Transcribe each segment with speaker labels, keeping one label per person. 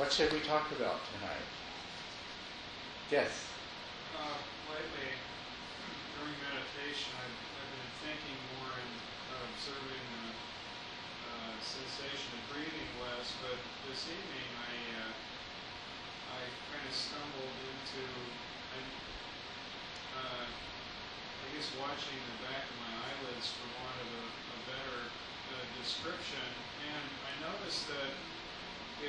Speaker 1: What should we talk about tonight? Yes.
Speaker 2: Uh, lately, during meditation, I've, I've been thinking more and uh, observing the uh, sensation of breathing less. But this evening, I uh, I kind of stumbled into, I, uh, I guess, watching the back of my eyelids for want of a, a better description, and I noticed that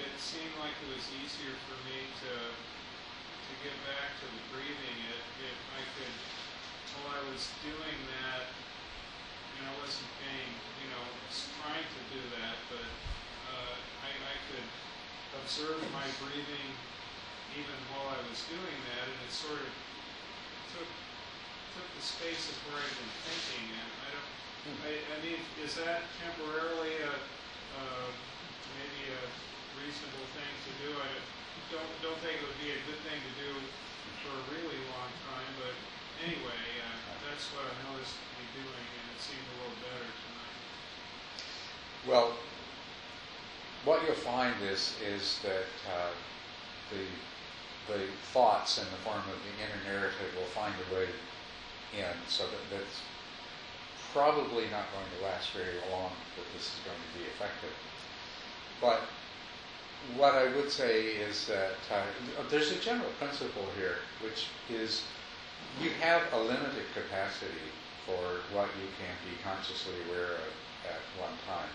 Speaker 2: it seemed like it was easier for me to to get back to the breathing. if, it I could while I was doing that, you know, I wasn't paying, you know, trying to do that, but uh, I, I could observe my breathing even while I was doing that, and it sort of took took the space of where I'd been thinking, and I don't. I, I mean, is that temporarily a, uh, maybe a reasonable thing to do. I don't don't think it would be a good thing to do for a really long time, but anyway, uh, that's what I noticed me doing, and it seemed a little better tonight.
Speaker 1: Well, what you'll find is is that uh, the the thoughts in the form of the inner narrative will find a way in, so that that's probably not going to last very long that this is going to be effective. But what I would say is that uh, there's a general principle here, which is you have a limited capacity for what you can be consciously aware of at one time.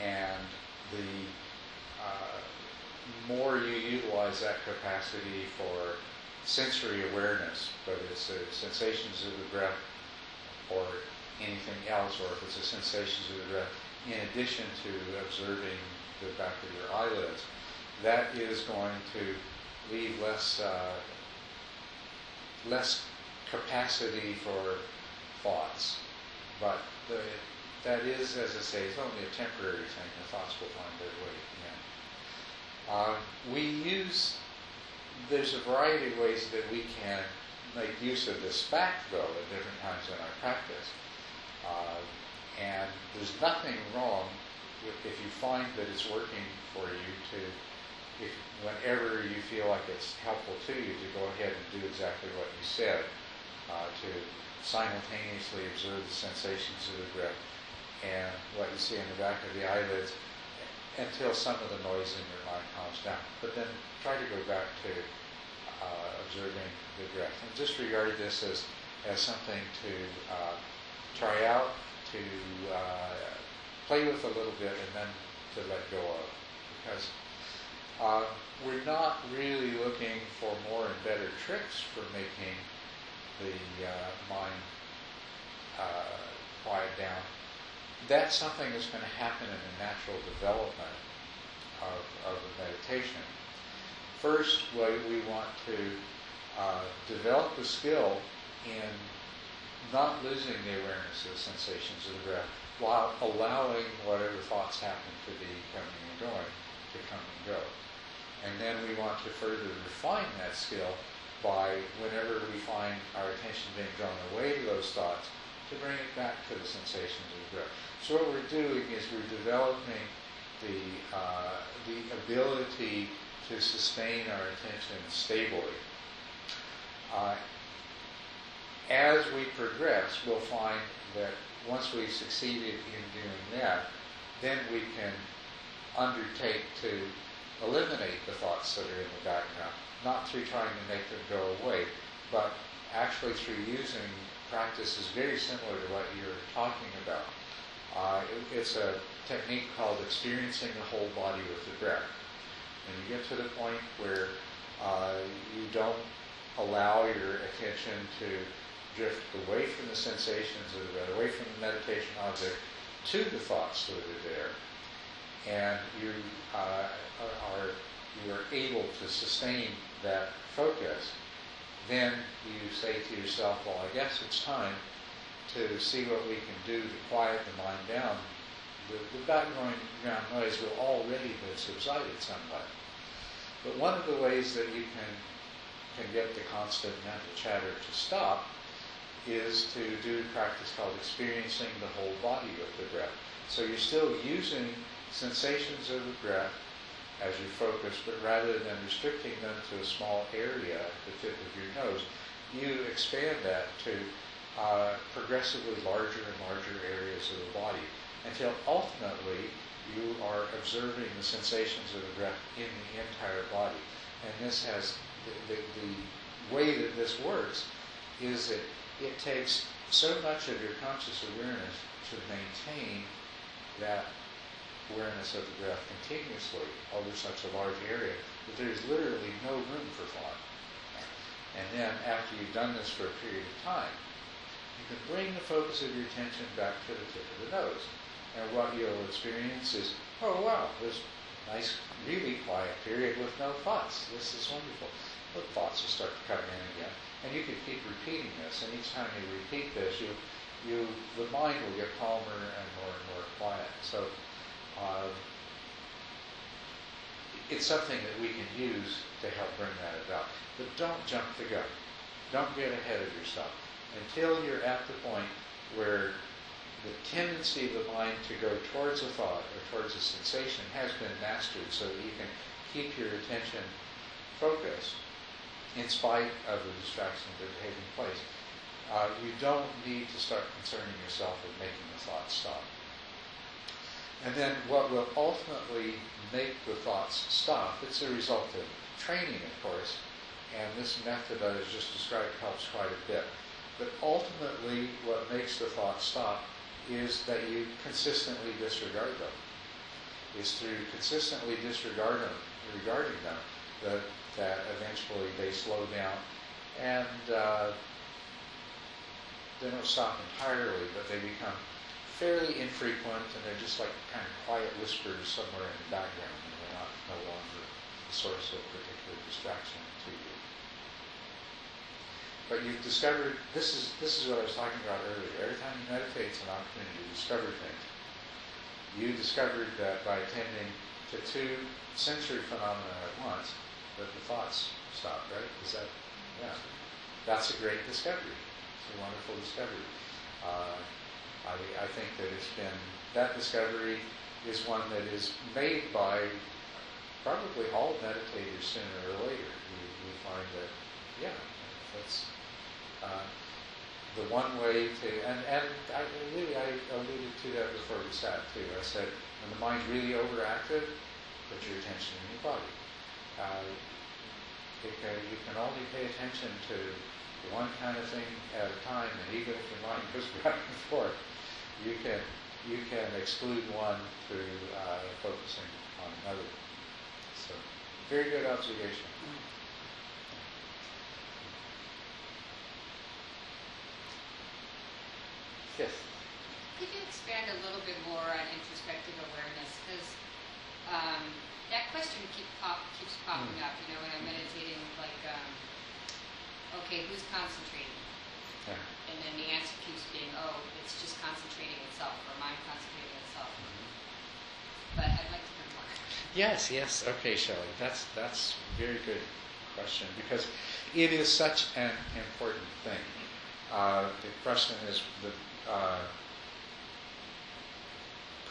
Speaker 1: And the uh, more you utilize that capacity for sensory awareness, whether it's the sensations of the breath or anything else, or if it's the sensations of the breath, in addition to observing the back of your eyelids, that is going to leave less uh, less capacity for thoughts. But the, that is, as I say, it's only a temporary thing. The thoughts will find their way in. Uh, we use there's a variety of ways that we can make use of this fact, though, at different times in our practice. Uh, and there's nothing wrong if you find that it's working for you to, if whenever you feel like it's helpful to you, to go ahead and do exactly what you said, uh, to simultaneously observe the sensations of the breath and what you see in the back of the eyelids until some of the noise in your mind calms down. But then try to go back to uh, observing the breath. And just regard this as, as something to uh, try out, to uh, play with a little bit, and then to let go of. Because uh, we're not really looking for more and better tricks for making the uh, mind uh, quiet down that's something that's going to happen in the natural development of, of the meditation. First, we want to uh, develop the skill in not losing the awareness of the sensations of the breath while allowing whatever thoughts happen to be coming and going to come and go. And then we want to further refine that skill by whenever we find our attention being drawn away to those thoughts, to bring it back to the sensations of breath. So what we're doing is we're developing the, uh, the ability to sustain our attention stably. Uh, as we progress, we'll find that once we've succeeded in doing that, then we can undertake to eliminate the thoughts that are in the background, not through trying to make them go away, but actually through using practices very similar to what you're talking about. Uh, it, it's a technique called experiencing the whole body with the breath. And you get to the point where uh, you don't allow your attention to drift away from the sensations breath, away from the meditation object, to the thoughts that are there. And you uh, are, you are able to sustain that focus. Then you say to yourself, well, I guess it's time to see what we can do to quiet the mind down, the, the background noise will already have subsided somewhat. But one of the ways that you can can get the constant mental chatter to stop is to do a practice called experiencing the whole body with the breath. So you're still using sensations of the breath as you focus, but rather than restricting them to a small area at the tip of your nose, you expand that to uh, progressively larger and larger areas of the body until ultimately you are observing the sensations of the breath in the entire body. And this has the, the, the way that this works is that it takes so much of your conscious awareness to maintain that awareness of the breath continuously over such a large area that there's literally no room for thought. And then after you've done this for a period of time, you can bring the focus of your attention back to the tip of the nose. And what you'll experience is, oh wow, this nice, really quiet period with no thoughts. This is wonderful. The thoughts will start to come in again. And you can keep repeating this. And each time you repeat this, you, you, the mind will get calmer and more and more quiet. So uh, it's something that we can use to help bring that about. But don't jump the gun. Don't get ahead of yourself until you're at the point where the tendency of the mind to go towards a thought or towards a sensation has been mastered so that you can keep your attention focused in spite of the distractions that are taking place. Uh, you don't need to start concerning yourself with making the thought stop. And then what will ultimately make the thoughts stop, it's a result of training, of course, and this method I just described helps quite a bit. But ultimately, what makes the thoughts stop is that you consistently disregard them. Is through consistently disregard them, regarding them, that, that eventually they slow down and uh, they don't stop entirely, but they become fairly infrequent and they're just like kind of quiet whispers somewhere in the background and they're not no longer the source of particular distraction to you. But you've discovered this is this is what I was talking about earlier. Every time you meditate, it's an opportunity to discover things. You discovered that by attending to two sensory phenomena at once, that the thoughts stop, right? Is that yeah. That's a great discovery. It's a wonderful discovery. Uh, I, I think that it's been that discovery is one that is made by probably all meditators sooner or later. We, we find that, yeah, that's uh, the one way to, and, and I really, I alluded to that before we sat too. I said, when the mind's really overactive, put your attention in your body. Uh, can, you can only pay attention to one kind of thing at a time, and even if your mind goes back and forth, you can you can exclude one through uh, focusing on another. So, very good observation. Yes.
Speaker 3: Could you expand a little bit more on introspective awareness? Because um, that question keep pop, keeps popping
Speaker 1: Mm.
Speaker 3: up. You know, when I'm meditating, like, um, okay, who's concentrating?
Speaker 1: Yeah.
Speaker 3: And then the answer keeps being, oh, it's just concentrating itself, or mind concentrating itself. But I'd like to hear more.
Speaker 1: Yes, yes. Okay, Shelley. That's that's a very good question because it is such an important thing. Uh, the question is, the, uh,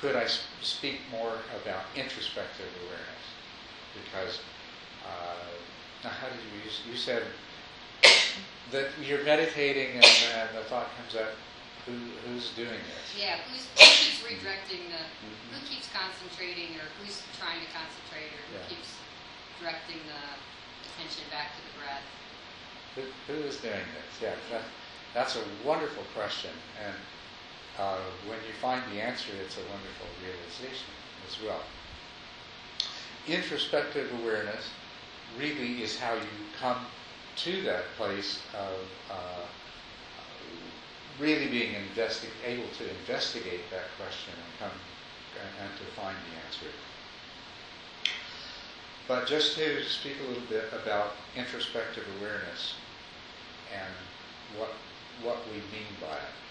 Speaker 1: could I speak more about introspective awareness? Because uh, now, how did you use? You said that you're meditating and, and the thought comes up. Who, who's doing this?
Speaker 3: Yeah, who's, who keeps redirecting the, who
Speaker 1: Mhm.
Speaker 3: keeps concentrating, or who's trying to concentrate, or who
Speaker 1: Yeah.
Speaker 3: keeps directing the attention back to the breath?
Speaker 1: Who, who is doing this? Yeah, that, that's a wonderful question, and uh, when you find the answer, it's a wonderful realization as well. Introspective awareness really is how you come to that place of uh, really being investi- able to investigate that question and come and, and to find the answer. But just to speak a little bit about introspective awareness and what what we mean by it.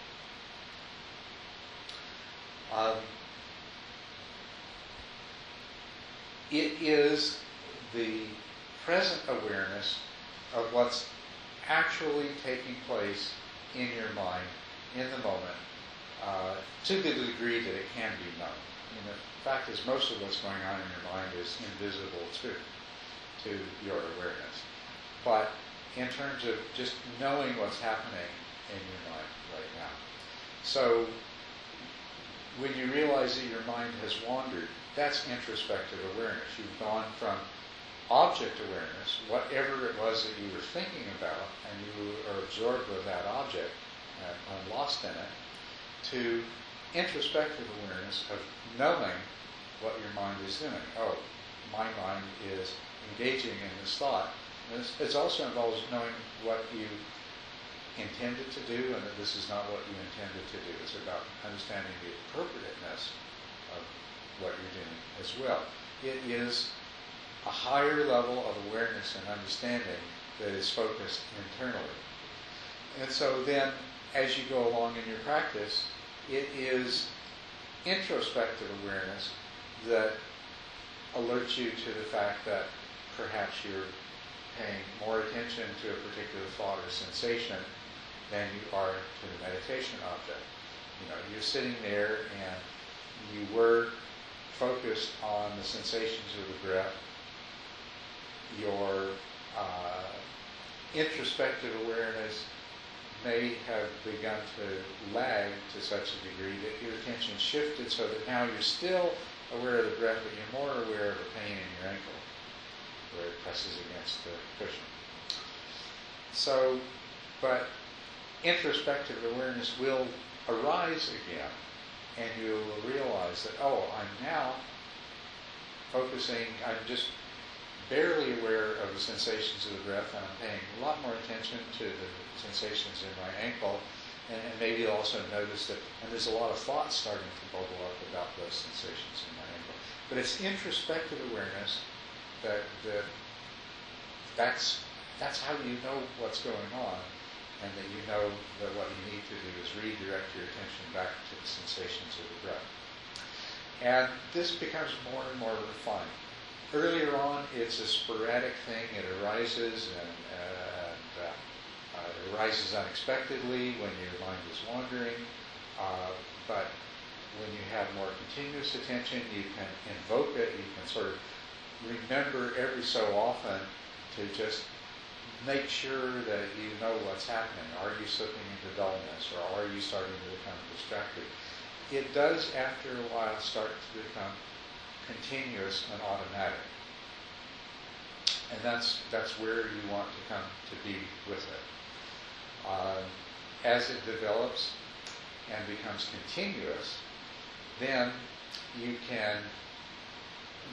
Speaker 1: Um, it is the present awareness of what's actually taking place in your mind in the moment uh, to the degree that it can be known. And the fact is, most of what's going on in your mind is invisible too, to your awareness. But in terms of just knowing what's happening in your mind right now. So when you realize that your mind has wandered, that's introspective awareness. You've gone from object awareness, whatever it was that you were thinking about, and you are absorbed with that object and lost in it, to introspective awareness of knowing what your mind is doing. Oh, my mind is engaging in this thought. it also involves knowing what you intended to do and that this is not what you intended to do. It's about understanding the appropriateness of what you're doing as well. It is a higher level of awareness and understanding that is focused internally. And so then, as you go along in your practice, it is introspective awareness that alerts you to the fact that perhaps you're paying more attention to a particular thought or sensation than you are to the meditation object. You know, you're sitting there and you were focused on the sensations of the breath. Your uh, introspective awareness may have begun to lag to such a degree that your attention shifted so that now you're still aware of the breath, but you're more aware of the pain in your ankle where it presses against the cushion. So, but introspective awareness will arise again, and you will realize that, oh, I'm now focusing, I'm just barely aware of the sensations of the breath, and I'm paying a lot more attention to the sensations in my ankle, and, maybe also notice that, and there's a lot of thoughts starting to bubble up about those sensations in my ankle. But it's introspective awareness that, that that's, that's how you know what's going on and that you know that what you need to do is redirect your attention back to the sensations of the breath. And this becomes more and more refined. Earlier on, it's a sporadic thing. It arises and, and uh, uh, it arises unexpectedly when your mind is wandering. Uh, but when you have more continuous attention, you can invoke it. You can sort of remember every so often to just make sure that you know what's happening. Are you slipping into dullness or are you starting to become distracted? It does, after a while, start to become continuous and automatic. And that's, that's where you want to come to be with it. Uh, as it develops and becomes continuous, then you can,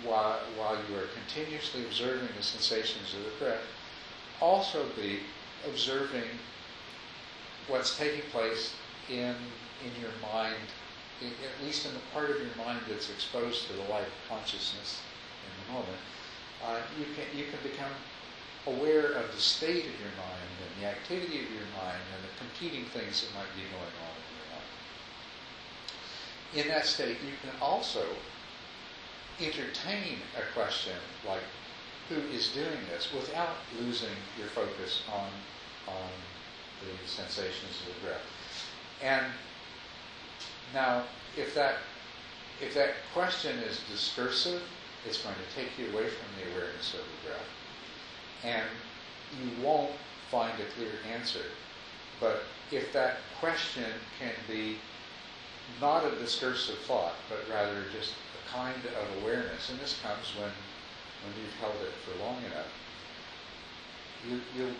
Speaker 1: while, while you are continuously observing the sensations of the breath, also be observing what's taking place in, in your mind, in, at least in the part of your mind that's exposed to the light of consciousness in the moment. Uh, you, can, you can become aware of the state of your mind and the activity of your mind and the competing things that might be going on in your mind. In that state, you can also entertain a question like, who is doing this without losing your focus on, on the sensations of the breath. And now, if that, if that question is discursive, it's going to take you away from the awareness of the breath. And you won't find a clear answer. But if that question can be not a discursive thought, but rather just a kind of awareness, and this comes when when you've held it for long enough, you, you'll,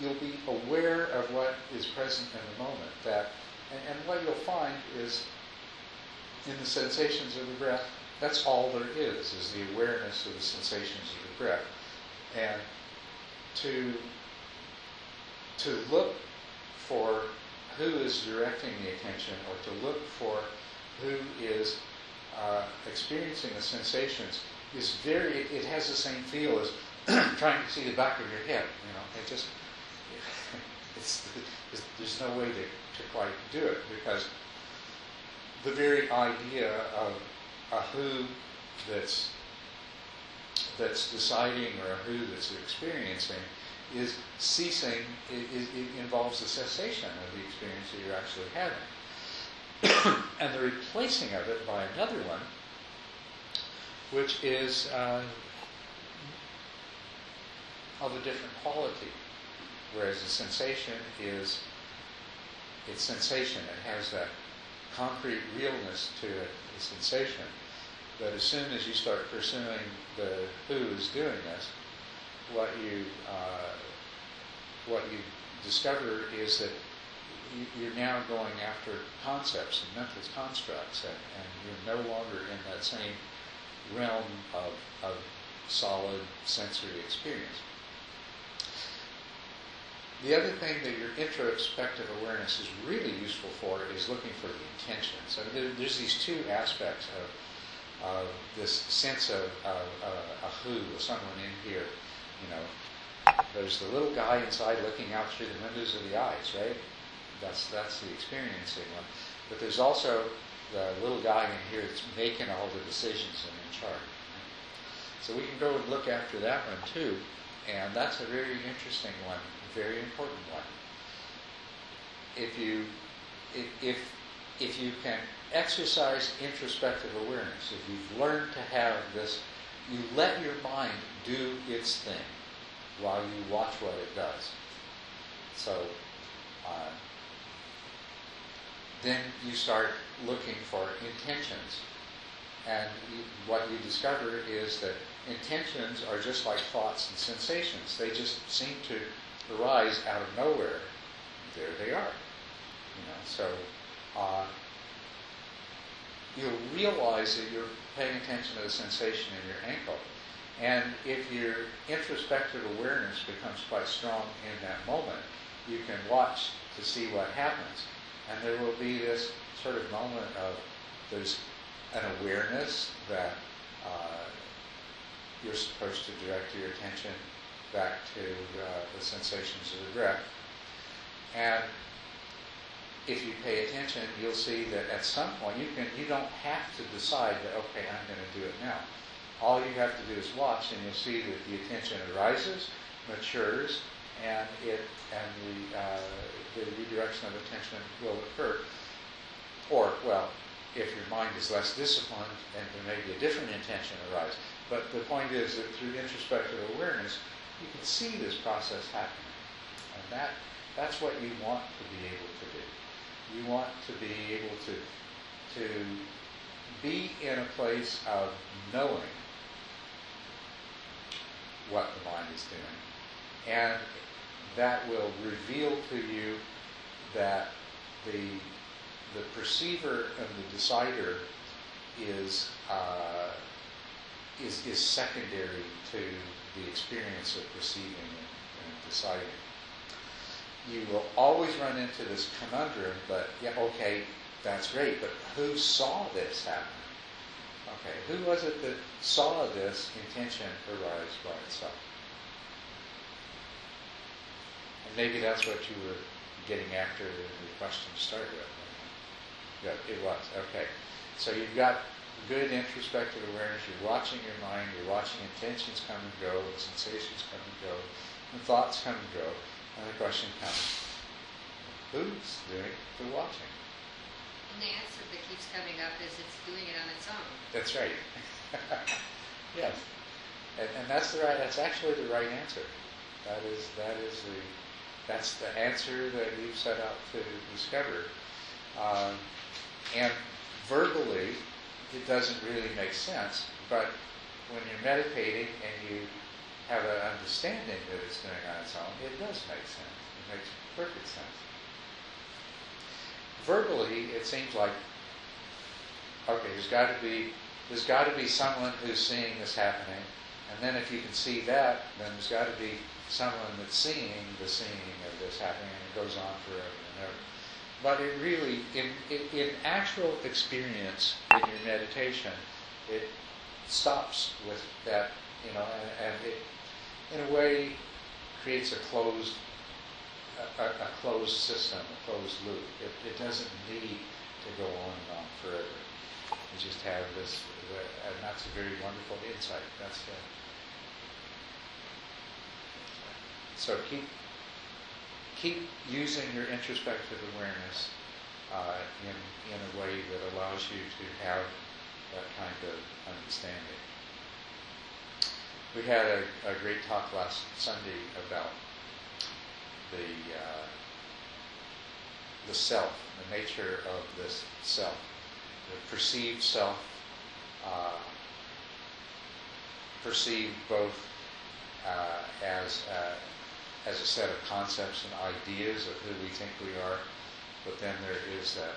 Speaker 1: you'll be aware of what is present in the moment. That, and, and what you'll find is in the sensations of the breath, that's all there is, is the awareness of the sensations of the breath. And to, to look for who is directing the attention or to look for who is uh, experiencing the sensations is very, it, has the same feel as trying to see the back of your head. You know, it just, it's, it's, there's no way to, to quite do it because the very idea of a who that's that's deciding or a who that's experiencing is ceasing. It, it, it involves the cessation of the experience that you're actually having. and the replacing of it by another one, which is uh, of a different quality. Whereas the sensation is, it's sensation. It has that concrete realness to it, the sensation. But as soon as you start pursuing the who's doing this, what you uh, what you discover is that you're now going after concepts and mental constructs, and, and, you're no longer in that same realm of, of solid sensory experience. The other thing that your introspective awareness is really useful for is looking for the intentions. I mean, there's these two aspects of, of this sense of, of, of a who, someone in here. You know, there's the little guy inside looking out through the windows of the eyes, right? That's that's the experiencing one. But there's also the little guy in here that's making all the decisions and in charge. So we can go and look after that one too, and that's a very interesting one very important one. If you, if, if, if you can exercise introspective awareness, if you've learned to have this, you let your mind do its thing while you watch what it does. So, uh, then you start looking for intentions. And you, what you discover is that intentions are just like thoughts and sensations. They just seem to arise out of nowhere, there they are. You know, so uh, you'll realize that you're paying attention to the sensation in your ankle. And if your introspective awareness becomes quite strong in that moment, you can watch to see what happens. And there will be this sort of moment of there's an awareness that uh, you're supposed to direct your attention back to uh, the sensations of the breath. And if you pay attention, you'll see that at some point you can you don't have to decide that okay, I'm going to do it now. All you have to do is watch, and you'll see that the attention arises, matures, and it and the uh, the redirection of attention will occur. Or well, if your mind is less disciplined, then there may be a different intention arise. But the point is that through introspective awareness, you can see this process happening. And that, that's what you want to be able to do. You want to be able to, to be in a place of knowing what the mind is doing. And that will reveal to you that the, the perceiver and the decider is, uh, is, is secondary to the experience of perceiving and, and deciding. You will always run into this conundrum, but yeah, okay, that's great, but who saw this happen? Okay, who was it that saw this intention arise by itself? And maybe that's what you were getting after the question started with. Yeah, it was. Okay. So you've got good introspective awareness. You're watching your mind. You're watching intentions come and go, sensations come and go, and thoughts come and go. And the question comes, who's doing the watching?
Speaker 3: And the answer that keeps coming up is it's doing it on its own.
Speaker 1: That's right. yes. And, and, that's the right. That's actually the right answer. That is that is the that's the answer that you've set out to discover. Um, and verbally, it doesn't really make sense. But when you're meditating and you have an understanding that it's doing on its own, it does make sense. It makes perfect sense. Verbally, it seems like okay, there's got to be there's got to be someone who's seeing this happening, and then if you can see that, then there's got to be someone that's seeing the seeing of this happening, and it goes on forever and ever. But it really, in, in, in actual experience in your meditation, it stops with that, you know, and, and it, in a way, creates a closed, a, a, closed system, a closed loop. It, it doesn't need to go on and on forever. You just have this, uh, and that's a very wonderful insight. That's it. So keep keep using your introspective awareness uh, in, in a way that allows you to have that kind of understanding. We had a, a great talk last Sunday about the uh, the self, the nature of this self, the perceived self, uh, perceived both uh, as uh, as a set of concepts and ideas of who we think we are, but then there is that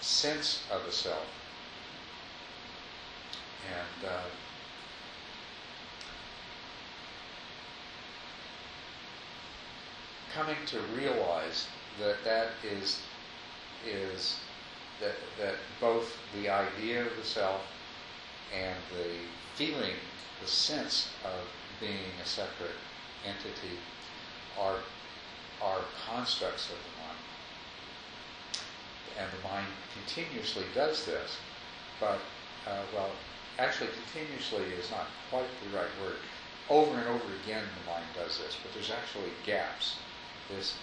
Speaker 1: sense of a self. And uh, coming to realize that that is is that that both the idea of the self and the feeling, the sense of being a separate entity are are constructs of the mind. And the mind continuously does this, but uh, well, actually continuously is not quite the right word. Over and over again the mind does this, but there's actually gaps. This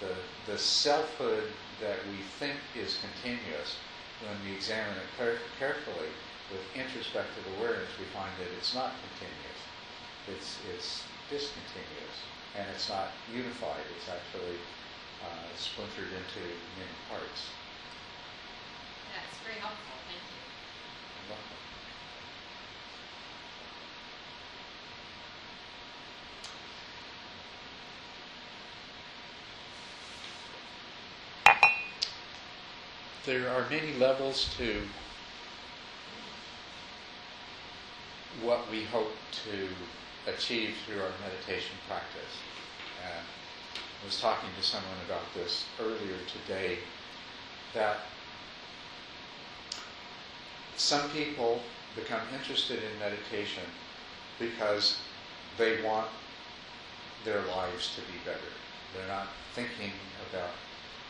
Speaker 1: the, the selfhood that we think is continuous, when we examine it carefully with introspective awareness, we find that it's not continuous. It's, it's discontinuous, and it's not unified. It's actually uh, splintered into many parts.
Speaker 3: Yeah, it's very helpful. Thank you.
Speaker 1: there are many levels to what we hope to achieve through our meditation practice. And I was talking to someone about this earlier today that some people become interested in meditation because they want their lives to be better. They're not thinking about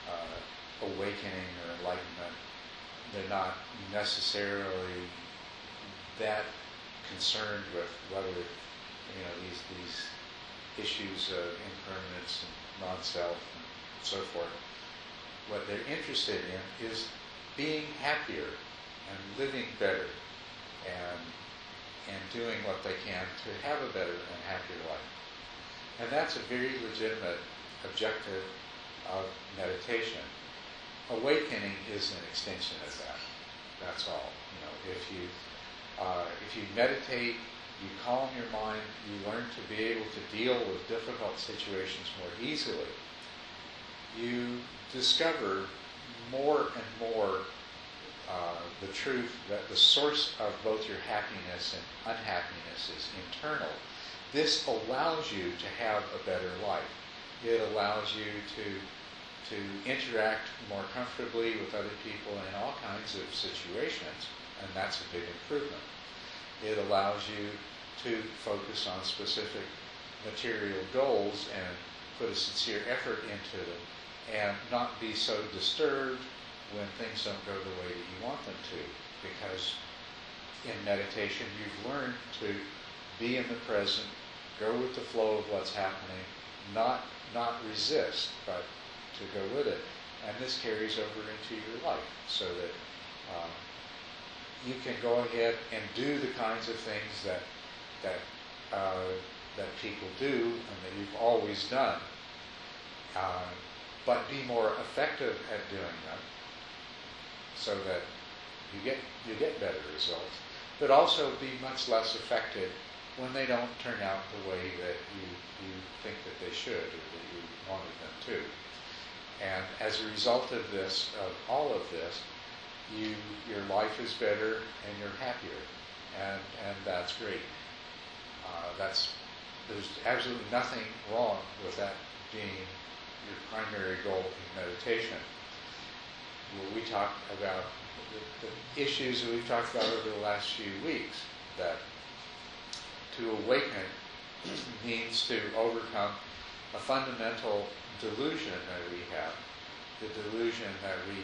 Speaker 1: uh, awakening or enlightenment. They're not necessarily that concerned with whether you know these these issues of impermanence and non-self and so forth. What they're interested in is being happier and living better and and doing what they can to have a better and happier life. And that's a very legitimate objective of meditation awakening is an extension of that. That's all. You know, if you uh, if you meditate, you calm your mind, you learn to be able to deal with difficult situations more easily. You discover more and more uh, the truth that the source of both your happiness and unhappiness is internal. This allows you to have a better life. It allows you to to interact more comfortably with other people in all kinds of situations, and that's a big improvement. It allows you to focus on specific material goals and put a sincere effort into them and not be so disturbed when things don't go the way that you want them to because in meditation you've learned to be in the present, go with the flow of what's happening, not not resist, but to go with it. And this carries over into your life so that um, you can go ahead and do the kinds of things that, that, uh, that people do and that you've always done, uh, but be more effective at doing them so that you get, you get better results, but also be much less affected when they don't turn out the way that you, you think that they should or that you wanted them to. And as a result of this, of all of this, you your life is better and you're happier, and and that's great. Uh, that's there's absolutely nothing wrong with that being your primary goal in meditation. Well, we talked about the, the issues that we've talked about over the last few weeks. That to awaken means to overcome a fundamental delusion that we have, the delusion that we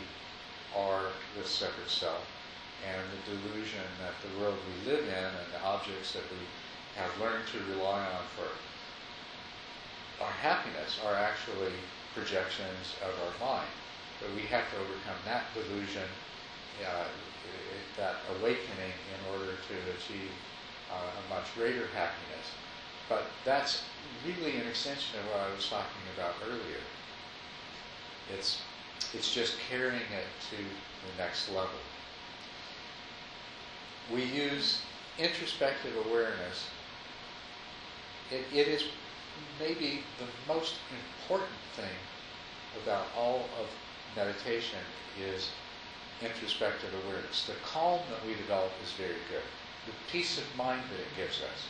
Speaker 1: are the separate self, and the delusion that the world we live in and the objects that we have learned to rely on for our happiness are actually projections of our mind. But we have to overcome that delusion, uh, that awakening, in order to achieve uh, a much greater happiness. But that's really an extension of what I was talking about earlier. It's, it's just carrying it to the next level. We use introspective awareness. It, it is maybe the most important thing about all of meditation is introspective awareness. The calm that we develop is very good. The peace of mind that it gives us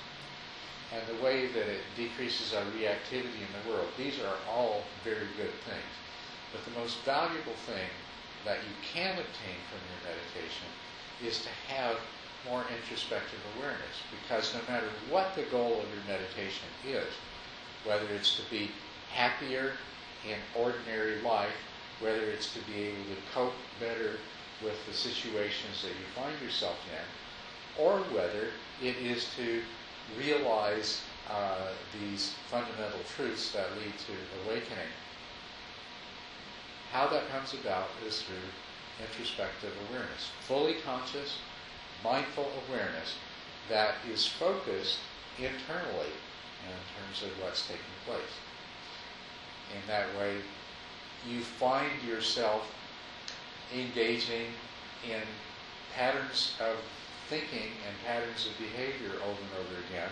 Speaker 1: and the way that it decreases our reactivity in the world. These are all very good things. But the most valuable thing that you can obtain from your meditation is to have more introspective awareness. Because no matter what the goal of your meditation is, whether it's to be happier in ordinary life, whether it's to be able to cope better with the situations that you find yourself in, or whether it is to realize uh, these fundamental truths that lead to awakening. How that comes about is through introspective awareness, fully conscious, mindful awareness that is focused internally in terms of what's taking place. In that way, you find yourself engaging in patterns of thinking and patterns of behavior over and over again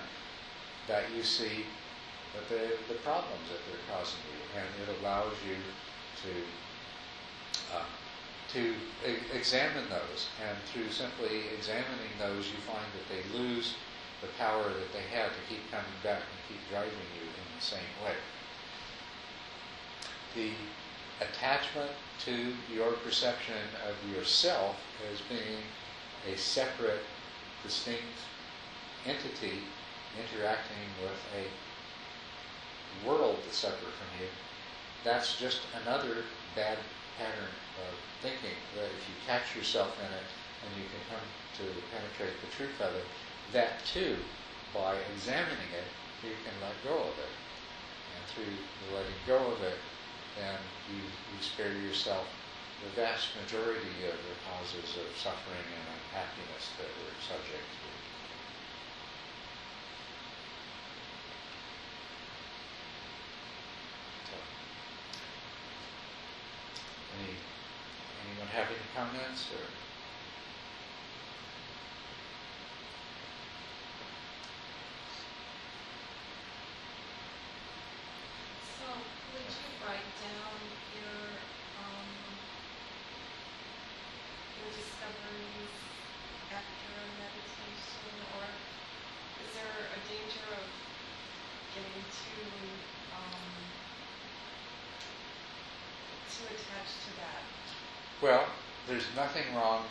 Speaker 1: that you see that the, the problems that they're causing you. And it allows you to uh, to e- examine those. And through simply examining those, you find that they lose the power that they had to keep coming back and keep driving you in the same way. The attachment to your perception of yourself as being a separate, distinct entity interacting with a world that's separate from you, that's just another bad pattern of thinking. That if you catch yourself in it and you can come to penetrate the truth of it, that too, by examining it, you can let go of it. And through letting go of it, then you, you spare yourself the vast majority of the causes of suffering and unhappiness that we're subject to. So, any, anyone have any comments or?
Speaker 4: So would you write down your, um, your discoveries after a meditation, or is there a danger of getting too, um, too attached to that?
Speaker 1: Well, there's nothing wrong.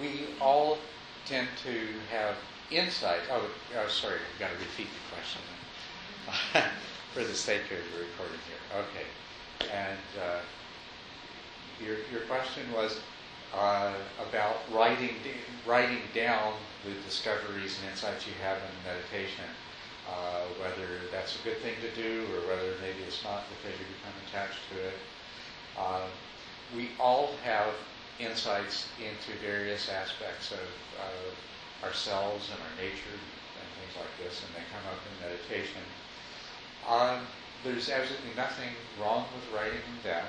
Speaker 1: We, we all tend to have insight. Oh, oh sorry, I've got to repeat the question for the sake of the recording here. Okay. And uh, your, your question was uh, about writing, writing down the discoveries and insights you have in meditation. Uh, whether that's a good thing to do or whether maybe it's not because you become attached to it. Uh, we all have insights into various aspects of, ourselves and our nature and things like this, and they come up in meditation. Um, there's absolutely nothing wrong with writing them down,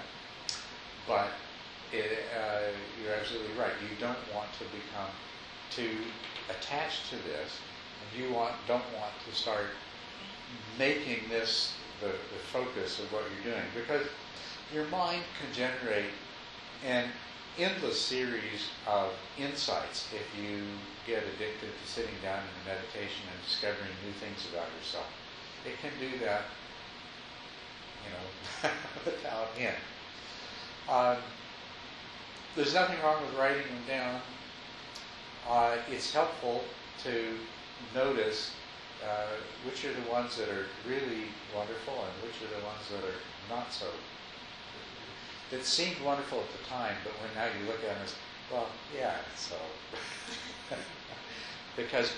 Speaker 1: but it, uh, you're absolutely right. You don't want to become too attached to this, and you want don't want to start making this the, the focus of what you're doing because your mind can generate an endless series of insights if you get addicted to sitting down in meditation and discovering new things about yourself. It can do that, you know, without end. Um, there's nothing wrong with writing them down. Uh, it's helpful to notice uh, which are the ones that are really wonderful and which are the ones that are not so. That seemed wonderful at the time, but when now you look at them, it's, well, yeah, so. because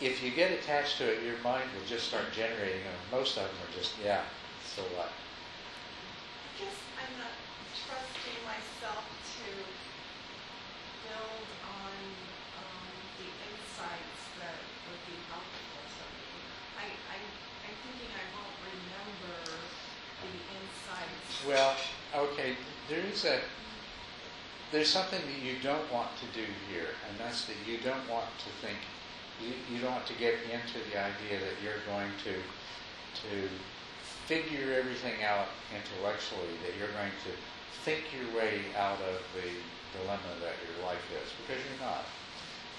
Speaker 1: if you get attached to it, your mind will just start generating them. Most of them are just, yeah, so what?
Speaker 4: I guess I'm not trusting myself to build on, um, the insights that would be helpful to me. I, I, I'm thinking I won't remember the insights.
Speaker 1: Well, okay, there is a, there's something that you don't want to do here, and that's that you don't want to think, you, you don't want to get into the idea that you're going to, to figure everything out intellectually, that you're going to think your way out of the dilemma that your life is, because you're not.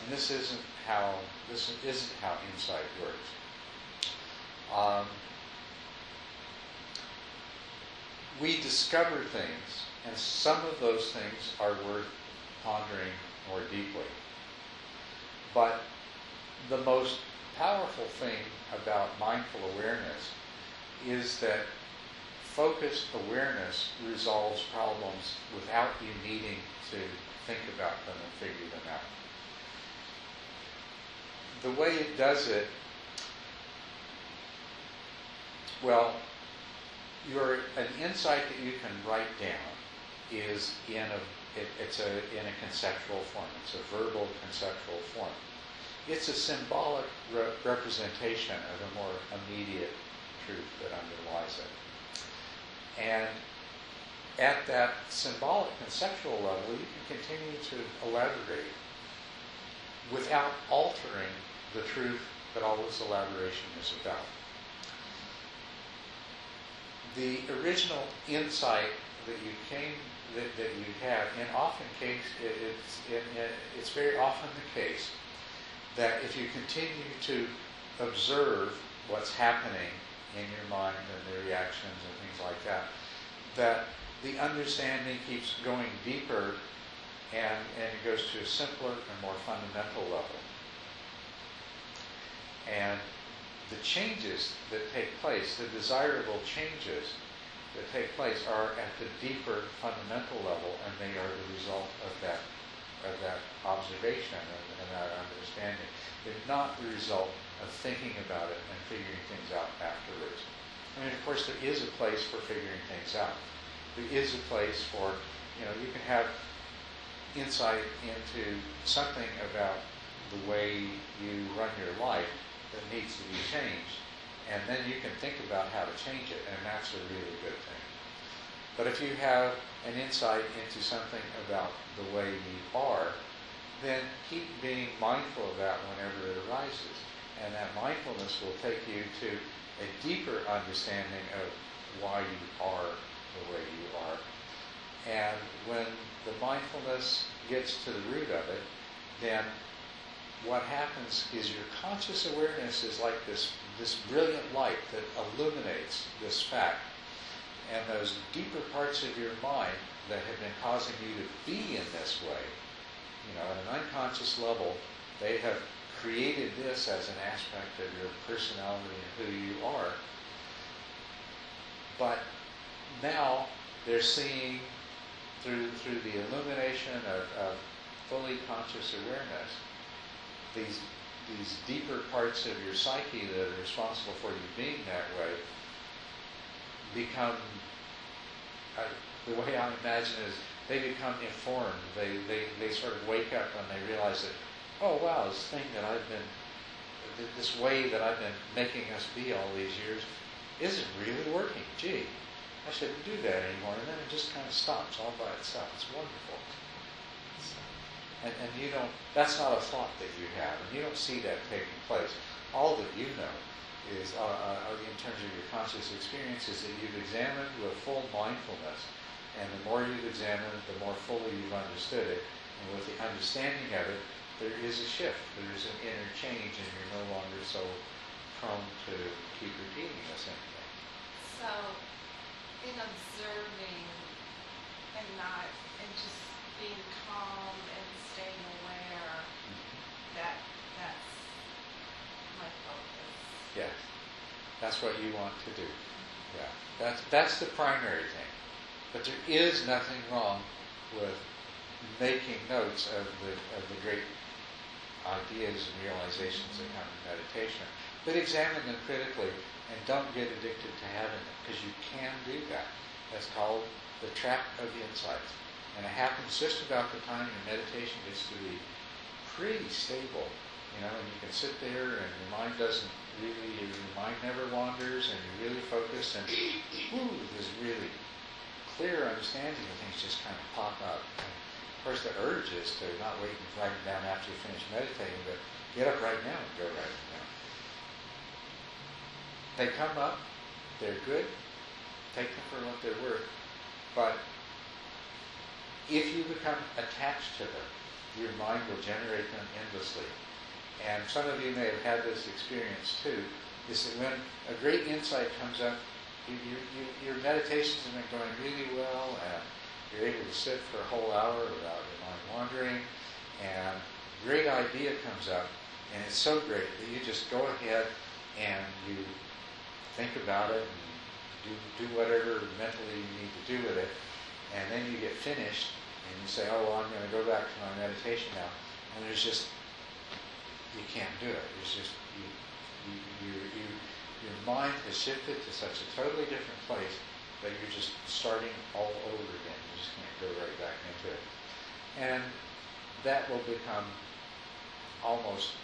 Speaker 1: And this isn't how, this isn't how insight works. Um, we discover things, and some of those things are worth pondering more deeply. But the most powerful thing about mindful awareness is that focused awareness resolves problems without you needing to think about them and figure them out. The way it does it, well, you're an insight that you can write down is in a it, it's a in a conceptual form. It's a verbal conceptual form. It's a symbolic re- representation of a more immediate truth that underlies it. And at that symbolic conceptual level, you can continue to elaborate without altering the truth that all this elaboration is about the original insight that you came that, that you have, and often case, it, it's it, it, it's very often the case that if you continue to observe what's happening in your mind and the reactions and things like that, that the understanding keeps going deeper and, and it goes to a simpler and more fundamental level. And the changes that take place, the desirable changes that take place are at the deeper fundamental level and they are the result of that of that observation and, and that understanding. They're not the result of thinking about it and figuring things out afterwards. I mean, of course, there is a place for figuring things out. There is a place for, you know, you can have insight into something about the way you run your life that needs to be changed. And then you can think about how to change it, and that's a really good thing. But if you have an insight into something about the way you are, then keep being mindful of that whenever it arises. And that mindfulness will take you to a deeper understanding of why you are the way you are. And when the mindfulness gets to the root of it, then what happens is your conscious awareness is like this, this brilliant light that illuminates this fact. And those deeper parts of your mind that have been causing you to be in this way, you know, at an unconscious level, they have created this as an aspect of your personality and who you are. But now they're seeing through through the illumination of, of fully conscious awareness these these deeper parts of your psyche that are responsible for you being that way become uh, the way I imagine is they become informed. They, they, they sort of wake up and they realize that, oh wow, this thing that I've been, this way that I've been making us be all these years isn't really working. Gee, I shouldn't do that anymore. And then it just kind of stops all by itself. It's wonderful. And, and you don't, that's not a thought that you have, and you don't see that taking place. All that you know is, uh, uh, in terms of your conscious experience, is that you've examined with full mindfulness. And the more you've examined, the more fully you've understood it. And with the understanding of it, there is a shift. There is an inner change, and you're no longer so prone to keep repeating the same thing.
Speaker 4: So, in observing and not, and just being calm and staying aware, that, that's my focus.
Speaker 1: Yes, that's what you want to do. Yeah, that's that's the primary thing. But there is nothing wrong with making notes of the of the great ideas and realizations that come in meditation. But examine them critically and don't get addicted to having them because you can do that. That's called the trap of the insights. And it happens just about the time your meditation gets to be pretty stable, you know, and you can sit there and your mind doesn't really, your mind never wanders and you're really focused and whoo, this really clear understanding of things just kind of pop up. And of course, the urge is to not wait and write them down after you finish meditating, but get up right now and go write them down. They come up, they're good, take them for what they're worth, but if you become attached to them, your mind will generate them endlessly. And some of you may have had this experience too, is that when a great insight comes up, you, you, you, your meditations have been going really well, and you're able to sit for a whole hour without your mind wandering, and a great idea comes up, and it's so great that you just go ahead and you think about it and do, do whatever mentally you need to do with it, and then you get finished and you say, oh, well, I'm going to go back to my meditation now, and there's just, you can't do it. It's just, you, you, you, you, your mind has shifted to such a totally different place that you're just starting all over again. You just can't go right back into it. And that will become almost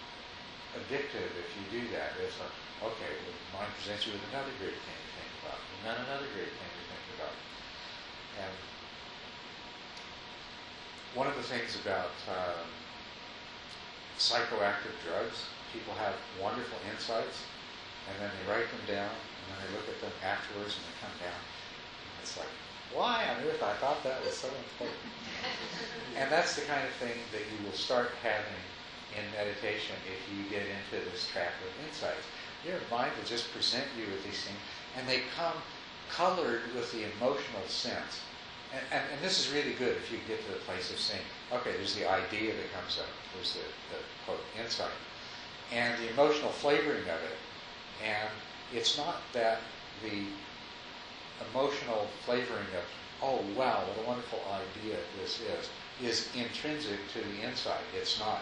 Speaker 1: addictive if you do that. It's like, okay, well, mind presents you with another great thing to think about, and then another great thing to think about. And one of the things about um, psychoactive drugs, people have wonderful insights, and then they write them down, and then they look at them afterwards, and they come down, it's like, why on earth I thought that was so important? and that's the kind of thing that you will start having in meditation if you get into this trap of insights. Your mind will just present you with these things, and they come colored with the emotional sense. And, and, and, this is really good if you get to the place of saying, okay, there's the idea that comes up, there's the, the quote, insight, and the emotional flavoring of it. And it's not that the emotional flavoring of, oh, wow, what a wonderful idea this is, is intrinsic to the insight. It's not.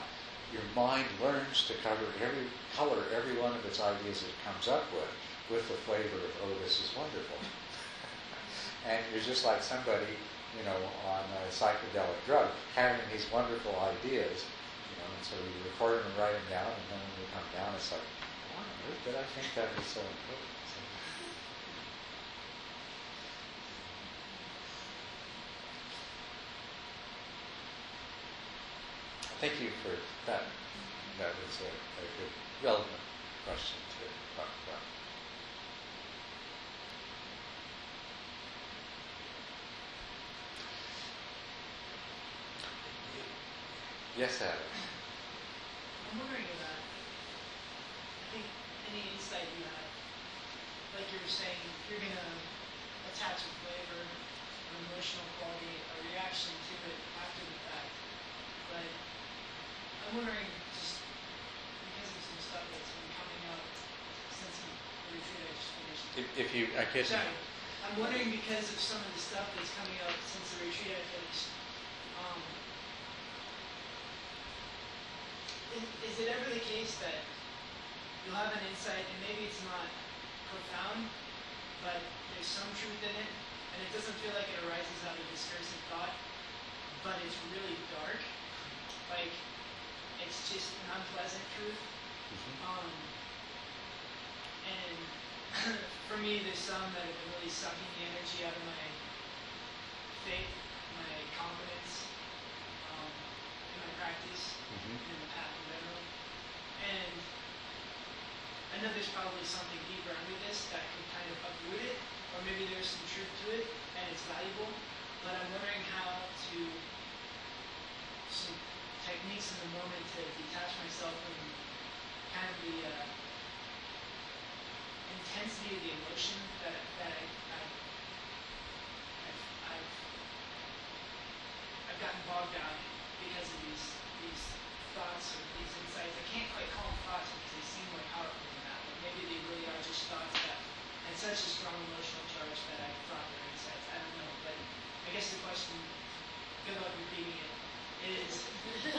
Speaker 1: Your mind learns to cover every color every one of its ideas it comes up with, with the flavor of, oh, this is wonderful and you're just like somebody, you know, on a psychedelic drug, having these wonderful ideas, you know, and so you record them and write them down, and then when you come down, it's like, why on earth did I think that was so important? Thank you for that. That was a, a good, relevant question to talk about. Yes, Adam.
Speaker 5: I'm wondering about, I think any insight you have, like you were saying, you're going to attach a flavor or emotional quality, a reaction to it after the fact. But I'm wondering, just because of some stuff that's been coming up since the retreat I just finished.
Speaker 1: If, if you, I guess.
Speaker 5: Sorry. I'm wondering because of some of the stuff that's coming up since the retreat I finished. Um, is, it ever the case that you'll have an insight and maybe it's not profound, but there's some truth in it, and it doesn't feel like it arises out of discursive thought, but it's really dark, like it's just an unpleasant truth. Um, and for me, there's some that have been really sucking the energy out of my faith, my confidence, in practice,
Speaker 1: Mhm.
Speaker 5: and in the path in general. And I know there's probably something deeper under this that can kind of uproot it, or maybe there's some truth to it and it's valuable. But I'm wondering how to some techniques in the moment to detach myself from kind of the uh, intensity of the emotion that that I, I I've, I've I've gotten bogged down in these these thoughts or these insights. I can't quite call them thoughts because they seem more powerful than that, but maybe they really are just thoughts that had such a strong emotional charge that I thought they're insights. I don't know, but I guess the question, good luck repeating it, is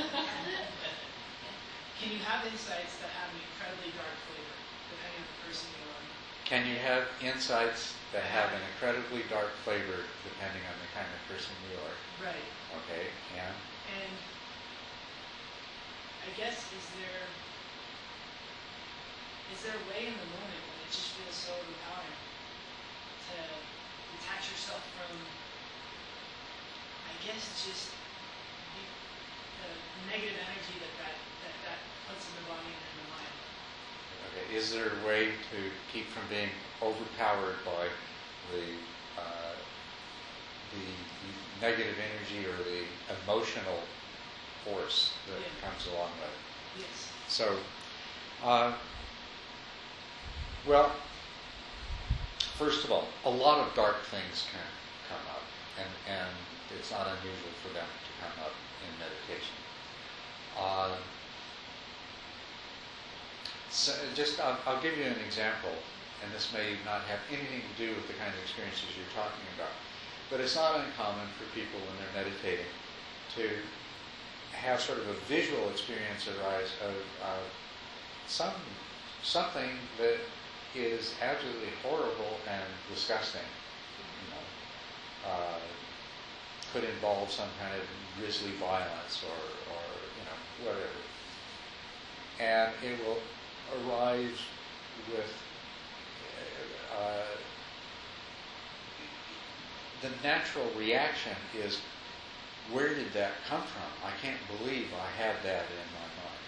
Speaker 5: can you have insights that have an incredibly dark flavor, depending on the person you are?
Speaker 1: Can you have insights that have an incredibly dark flavor depending on the kind of person you are?
Speaker 5: Right.
Speaker 1: Okay, and
Speaker 5: And I guess is there is there a way in the moment when it just feels so overpowering to detach yourself from I guess just the, the negative energy that that, that that puts in the body and in the mind.
Speaker 1: okay, is there a way to keep from being overpowered by the uh, the, the negative energy or the emotional force that
Speaker 5: Yeah.
Speaker 1: comes along with it?
Speaker 5: Yes.
Speaker 1: So, uh, well, first of all, a lot of dark things can come up, and, and it's not unusual for them to come up in meditation. Uh, so just, I'll, I'll give you an example, and this may not have anything to do with the kind of experiences you're talking about, but it's not uncommon for people when they're meditating to have sort of a visual experience arise of, of some something that is absolutely horrible and disgusting. You know, uh, could involve some kind of grisly violence or, or you know whatever, and it will arise with. Uh, the natural reaction is where did that come from? I can't believe I had that in my mind.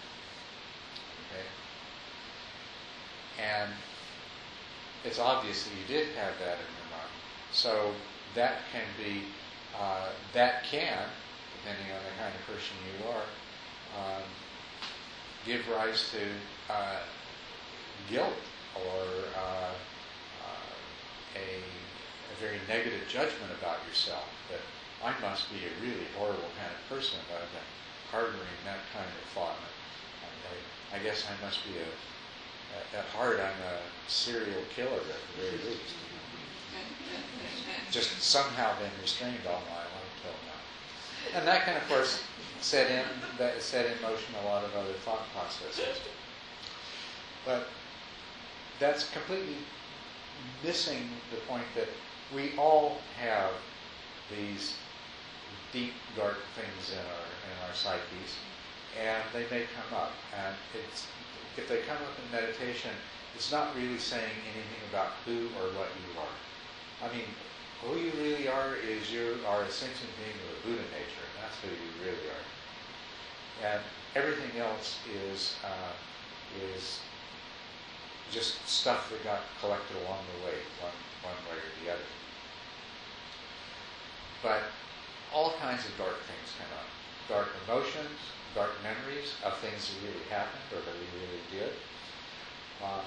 Speaker 1: Okay? And it's obvious that you did have that in your mind. So that can be, uh, that can, depending on the kind of person you are, um, give rise to uh, guilt or uh, uh, a, a very negative judgment about yourself that I must be a really horrible kind of person if I've been harboring that kind of thought. I, I, guess I must be a, at, at heart, I'm a serial killer at the very least. Just somehow been restrained all my life till now. And that can, of course, set in that set in motion a lot of other thought processes. But that's completely missing the point that we all have these deep, dark things in our in our psyches, and they may come up. And it's if they come up in meditation, it's not really saying anything about who or what you are. I mean, who you really are is you are a sentient being with a Buddha nature. And that's who you really are. And everything else is uh, is just stuff that got collected along the way, one one way or the other. But all kinds of dark things come up. Dark emotions, dark memories of things that really happened or that we really did. Uh,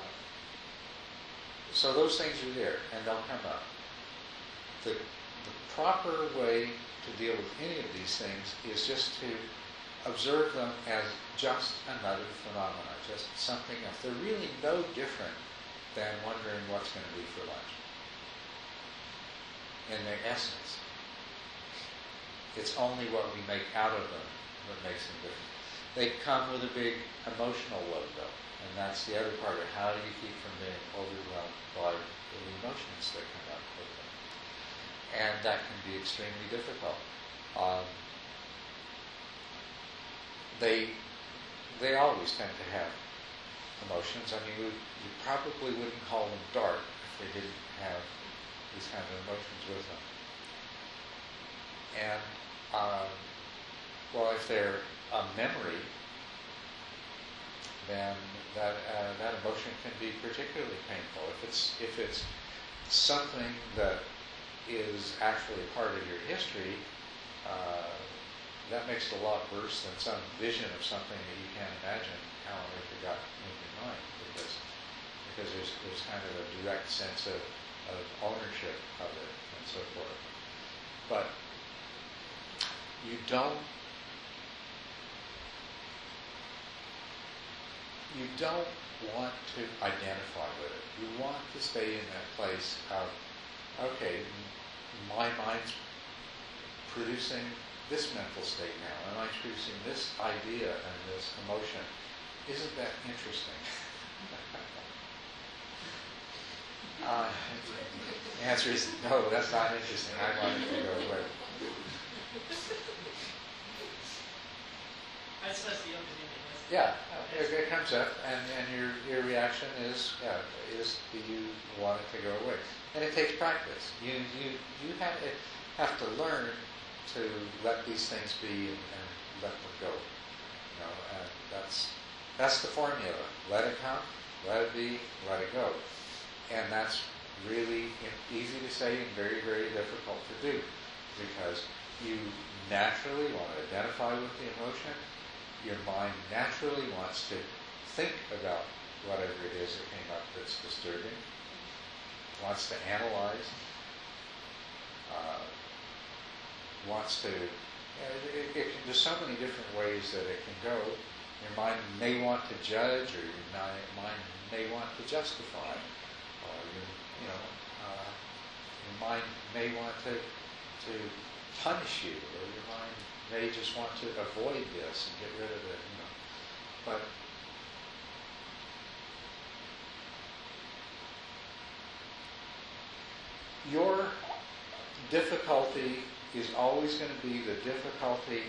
Speaker 1: so those things are there, and they'll come up. The, the proper way to deal with any of these things is just to observe them as just another phenomenon, just something else. They're really no different than wondering what's going to be for lunch. In their essence, it's only what we make out of them that makes them different. They come with a big emotional load, though, and that's the other part of how do you keep from being overwhelmed by the emotions that come up with them. And that can be extremely difficult. Um, they they always tend to have emotions. I mean, you probably wouldn't call them dark if they didn't have these kinds of emotions with them. And um, well, if they're a memory, then that uh, that emotion can be particularly painful. If it's if it's something that is actually part of your history, uh, that makes it a lot worse than some vision of something that you can't imagine how on earth it got in your mind, because because there's there's kind of a direct sense of, of ownership of it and so forth. But you don't you don't want to identify with it. You want to stay in that place of, okay, my mind's producing this mental state now, and I'm producing this idea and this emotion. Isn't that interesting? Uh, the answer is no, that's not interesting. I want to go away.
Speaker 5: That's, that's the open-ended, that's.
Speaker 1: Yeah, it, it comes up, and, and your, your reaction is, yeah, is do you want it to go away? And it takes practice. You, you, you have, it, have to learn to let these things be and, and let them go. You know, and that's, that's the formula. Let it come, let it be, let it go. And that's really easy to say and very, very difficult to do because you naturally want to identify with the emotion. Your mind naturally wants to think about whatever it is that came up that's disturbing, wants to analyze, uh, wants to. It, it, there's so many different ways that it can go. Your mind may want to judge, or your mind may want to justify, or you, you know, uh, your mind may want to to punish you, or your mind may just want to avoid this and get rid of it, you know. But your difficulty is always going to be the difficulty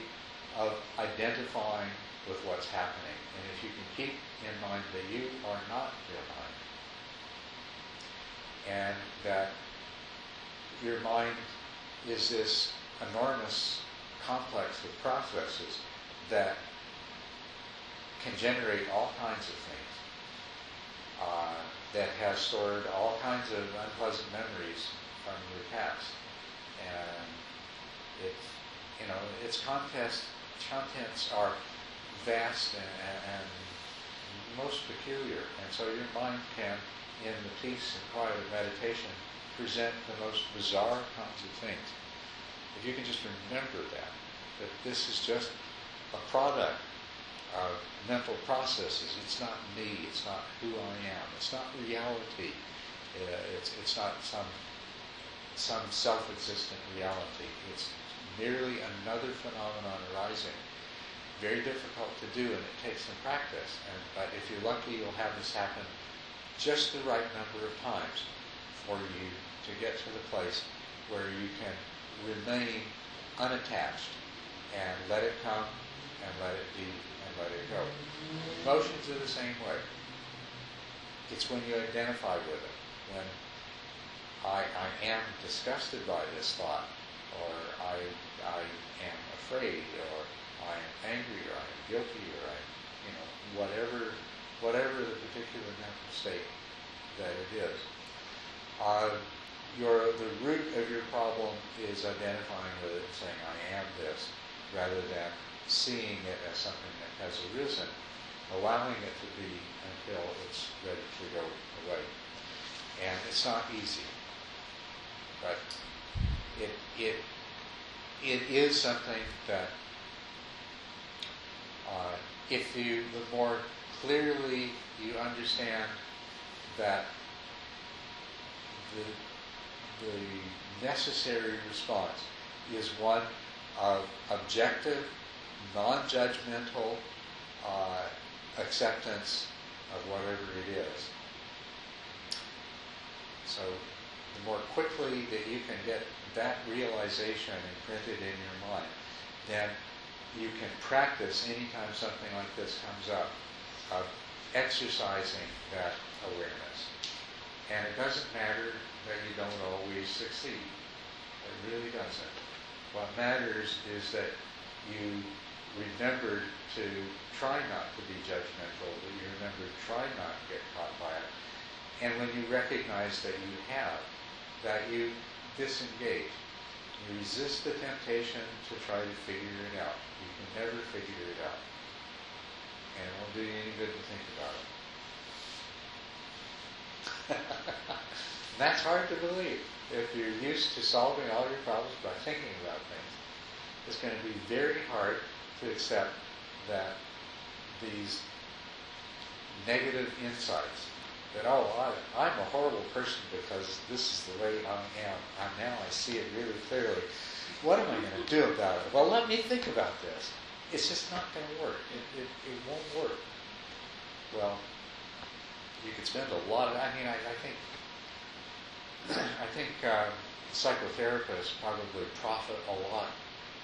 Speaker 1: of identifying with what's happening. And if you can keep in mind that you are not your mind, and that your mind is this enormous complex of processes that can generate all kinds of things, uh, that has stored all kinds of unpleasant memories from your past. And it's, you know, its contest, contents are vast and, and, and most peculiar. And so your mind can, in the peace and quiet of meditation, present the most bizarre kinds of things. If you can just remember that, that this is just a product of mental processes. It's not me. It's not who I am. It's not reality. Uh, it's, it's not some, some self-existent reality. It's merely another phenomenon arising. Very difficult to do, and it takes some practice. And, but if you're lucky, you'll have this happen just the right number of times for you to get to the place where you can remain unattached and let it come and let it be and let it go. Emotions are the same way. It's when you identify with it. When I, I am disgusted by this thought, or I, I am afraid, or I am angry, or I am guilty, or I, you know, whatever, whatever the particular mental state that it is. Uh, your, the root of your problem is identifying with it and saying, I am this, rather than seeing it as something that has arisen, allowing it to be until it's ready to go away. And it's not easy, but it, it, it is something that uh, if you, the more clearly you understand that the the necessary response is one of objective, non-judgmental uh, acceptance of whatever it is. So the more quickly that you can get that realization imprinted in your mind, then you can practice anytime something like this comes up of exercising that awareness. And it doesn't matter that you don't always succeed. It really doesn't. What matters is that you remember to try not to be judgmental, that you remember to try not to get caught by it. And when you recognize that you have, that you disengage. You resist the temptation to try to figure it out. You can never figure it out. And it won't do you any good to think about it. that's hard to believe. If you're used to solving all your problems by thinking about things, it's going to be very hard to accept that these negative insights that, oh, I, I'm a horrible person because this is the way I am. And now I see it really clearly. What am I going to do about it? Well, let me think about this. It's just not going to work. It, it, it won't work. Well, you could spend a lot of, I mean, I, I think think uh, psychotherapists probably profit a lot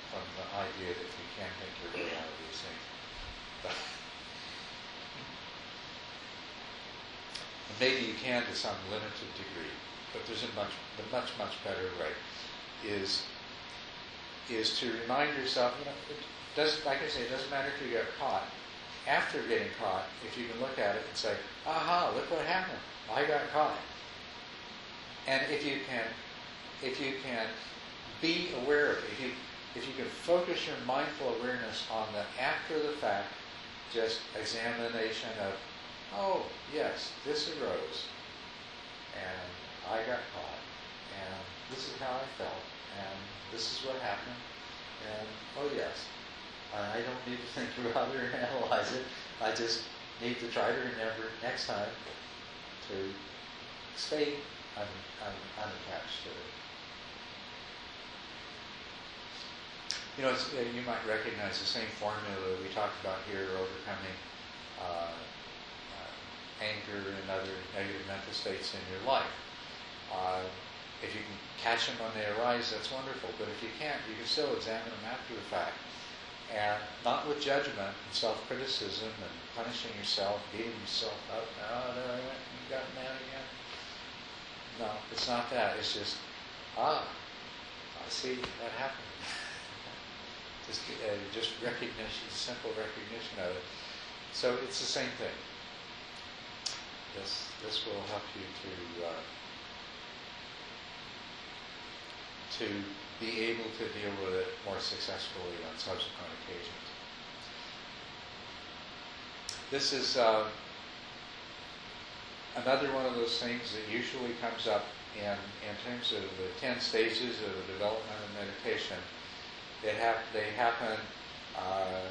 Speaker 1: from the idea that you can't make your way out of these things. But maybe you can to some limited degree, but there's a much, the much, much better way is is to remind yourself, you know, it doesn't, like I say, it doesn't matter if you get caught. After getting caught, if you can look at it and say, aha, look what happened. I got caught. And if you can, if you can be aware of it, if you, if you can focus your mindful awareness on the after the fact, just examination of, oh, yes, this arose, and I got caught, and this is how I felt, and this is what happened, and oh yes, I don't need to think about it or analyze it. I just need to try to remember next time to stay un, un, unattached to it. You know, uh, you might recognize the same formula we talked about here, overcoming uh, uh, anger and other negative mental states in your life. Uh, if you can catch them when they arise, that's wonderful. But if you can't, you can still examine them after the fact. And not with judgment and self-criticism and punishing yourself, beating yourself up. Oh, went, you got mad again. No, it's not that. It's just, ah, I see that happened. just, uh, just recognition, simple recognition of it. So it's the same thing. This, this will help you to uh, to be able to deal with it more successfully on subsequent occasions. This is uh, another one of those things that usually comes up in, in terms of the 10 stages of the development of meditation. They, have, they happen, uh,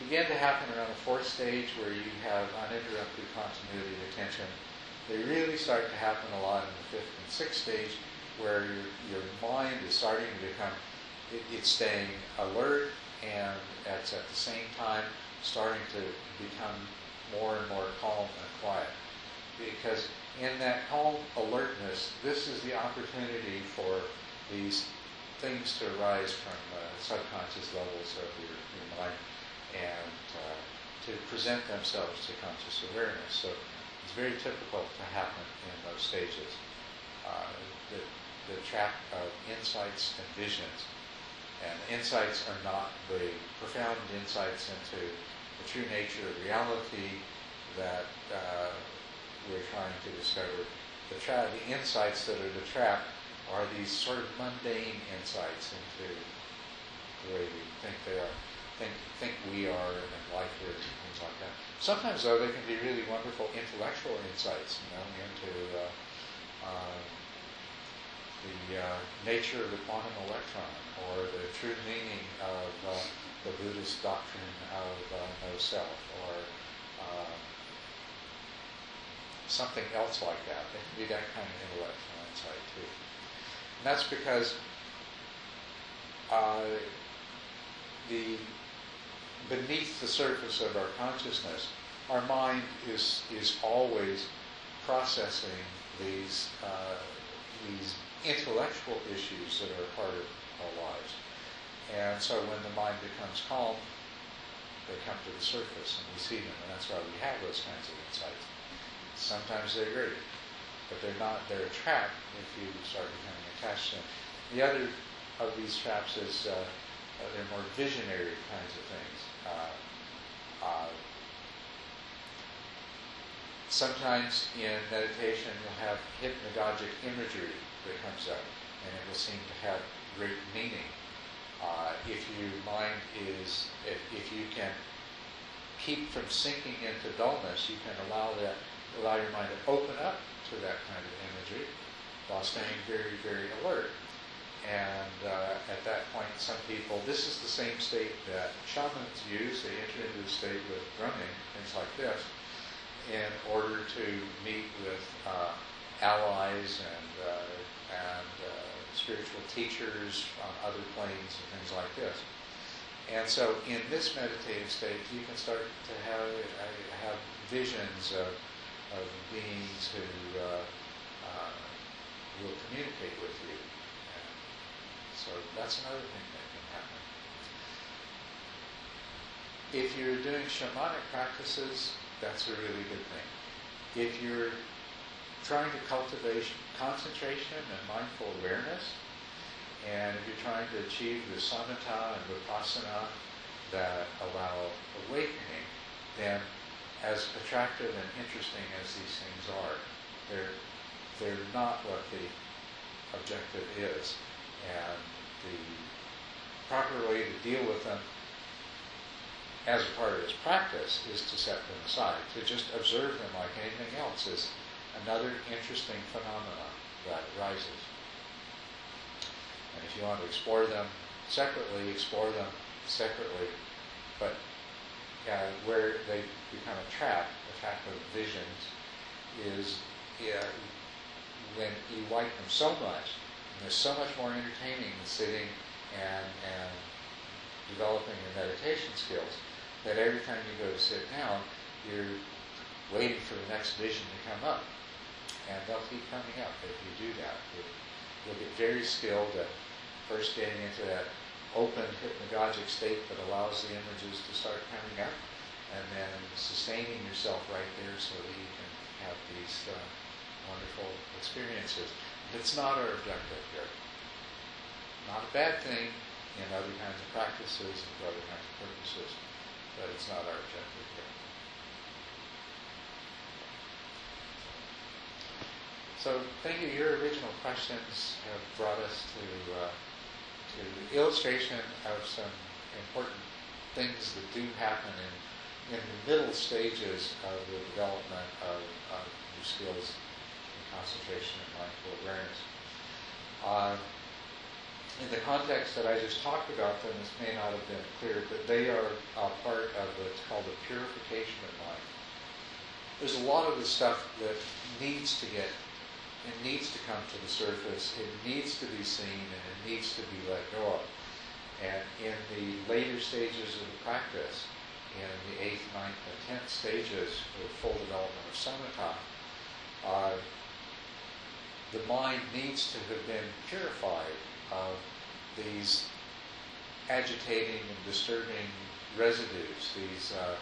Speaker 1: begin to happen around the fourth stage where you have uninterrupted continuity of attention. They really start to happen a lot in the fifth and sixth stage where your, your mind is starting to become, it, it's staying alert and it's at the same time starting to become more and more calm and quiet. Because in that calm alertness, this is the opportunity for these things to arise from uh, subconscious levels of your, your mind and uh, to present themselves to conscious awareness. So it's very typical to happen in those stages. Uh, the, the track of insights and visions. And insights are not the profound insights into the true nature of reality that uh, we're trying to discover. The, tra- the insights that are the trap are these sort of mundane insights into the way we think they are, think, think we are and life is and things like that. Sometimes, though, they can be really wonderful intellectual insights, you know, into uh, uh, the uh, nature of the quantum electron or the true meaning of uh, the Buddhist doctrine of uh, no self or uh, something else like that. It can be that kind of intellectual insight too. And that's because uh, the beneath the surface of our consciousness, our mind is is always processing these uh, these intellectual issues that are part of our lives. And so when the mind becomes calm, they come to the surface and we see them, and that's why we have those kinds of insights. Sometimes they're great, but they're not, they're a trap if you start becoming attached to them. The other of these traps is uh, uh, they're more visionary kinds of things. Uh, uh sometimes in meditation you'll have hypnagogic imagery that comes up, and it will seem to have great meaning. Uh, if your mind is, if, if you can keep from sinking into dullness, you can allow that, allow your mind to open up to that kind of imagery while staying very, very alert. And uh, at that point, some people, this is the same state that shamans use. They enter into the state with drumming, things like this, in order to meet with uh, allies and uh, and uh, spiritual teachers on other planes and things like this. And so, in this meditative state, you can start to have have visions of, of beings who uh, uh, will communicate with you. And so that's another thing that can happen. If you're doing shamanic practices, that's a really good thing. If you're trying to cultivate concentration and mindful awareness, and if you're trying to achieve the samatha and vipassana that allow awakening, then as attractive and interesting as these things are, they're, they're not what the objective is. And the proper way to deal with them as a part of its practice is to set them aside, to just observe them like anything else is another interesting phenomenon that arises. And if you want to explore them separately, explore them separately. But uh, where they become a trap, a trap of visions, is uh, when you like them so much, and they're so much more entertaining than sitting and, and developing your meditation skills, that every time you go to sit down, you're waiting for the next vision to come up. And they'll keep coming up if you do that. You'll get very skilled at first getting into that open hypnagogic state that allows the images to start coming up, and then sustaining yourself right there so that you can have these uh, wonderful experiences. It's not our objective here. Not a bad thing in other kinds of practices and for other kinds of purposes, but it's not our objective here. So thank you. Your original questions have brought us to uh, to illustration of some important things that do happen in, in the middle stages of the development of, of new skills in concentration and mindful awareness. Uh, in the context that I just talked about them, this may not have been clear, but they are a part of what's called the purification of mind. There's a lot of the stuff that needs to get it needs to come to the surface. It needs to be seen and it needs to be let go of. And in the later stages of the practice, in the eighth, ninth, and tenth stages of full development of samatha, uh, the mind needs to have been purified of these agitating and disturbing residues, these, uh,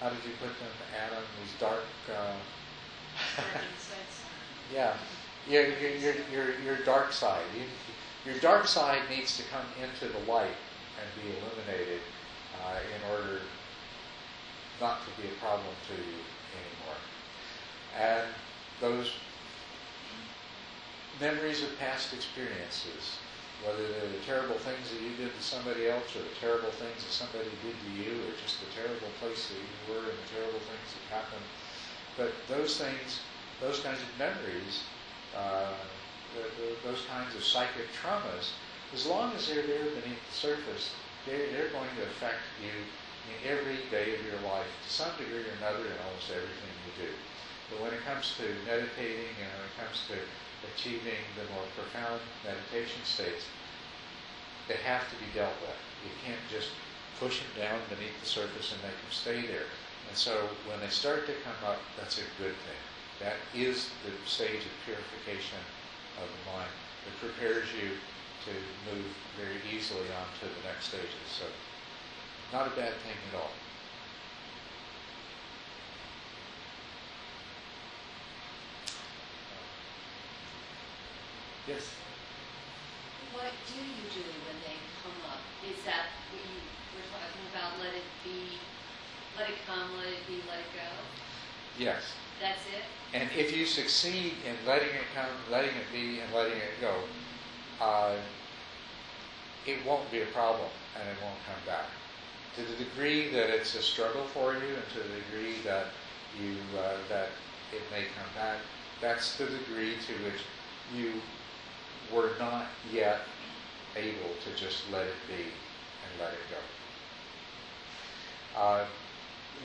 Speaker 1: how did you put them, Adam, these dark... Uh, yeah, your, your, your, your dark side. You, your dark side needs to come into the light and be illuminated uh, in order not to be a problem to you anymore. And those memories of past experiences, whether they're the terrible things that you did to somebody else or the terrible things that somebody did to you or just the terrible place that you were and the terrible things that happened, but those things, those kinds of memories uh, the, the, those kinds of psychic traumas, as long as they're there beneath the surface, they're, they're going to affect you in every day of your life to some degree or another in almost everything you do. But when it comes to meditating and when it comes to achieving the more profound meditation states, they have to be dealt with. You can't just push them down beneath the surface and make them stay there. And so when they start to come up, that's a good thing. That is the stage of purification of the mind. It prepares you to move very easily on to the next stages. So, not a bad thing at all. Yes?
Speaker 3: What do you do when they come up? Is that what you were talking about? Let it be, let it come, let it be, let it go?
Speaker 1: Yes.
Speaker 3: That's it?
Speaker 1: And if you succeed in letting it come, letting it be, and letting it go, uh, it won't be a problem and it won't come back. To the degree that it's a struggle for you, and to the degree that you uh, that it may come back, that's the degree to which you were not yet able to just let it be and let it go. Uh,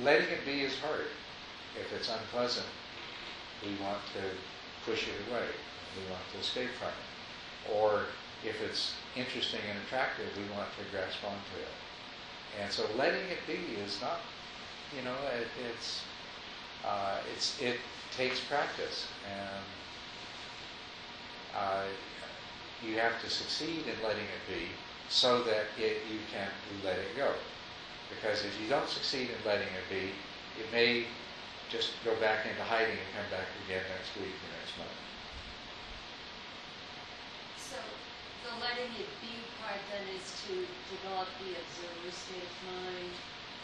Speaker 1: letting it be is hard if it's unpleasant, we want to push it away. We want to escape from it. Or if it's interesting and attractive, we want to grasp onto it. And so letting it be is not, you know, it, it's, uh, it's, it takes practice. And uh, you have to succeed in letting it be so that it, you can let it go. Because if you don't succeed in letting it be, it may just go back into hiding and come back again next week or next month.
Speaker 3: So the letting it be part then is to develop the observer state of mind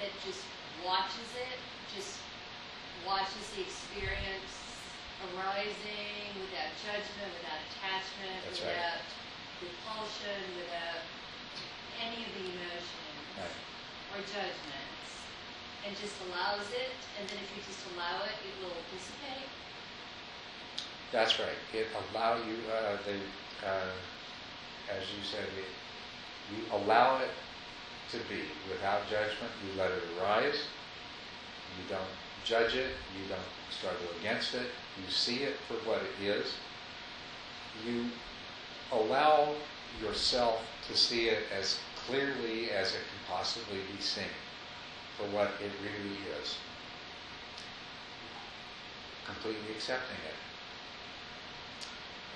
Speaker 3: that just watches it, just watches the experience arising without judgment, without attachment,
Speaker 1: That's right.
Speaker 3: without repulsion, without any of the emotions
Speaker 1: Right.
Speaker 3: or judgments, and just allows it, and then if you just allow it, it will dissipate.
Speaker 1: That's right. It allow you uh, the uh, as you said, it, you allow it to be without judgment. You let it arise. You don't judge it. You don't struggle against it. You see it for what it is. You allow yourself to see it as clearly as it can possibly be seen for what it really is. Completely accepting it.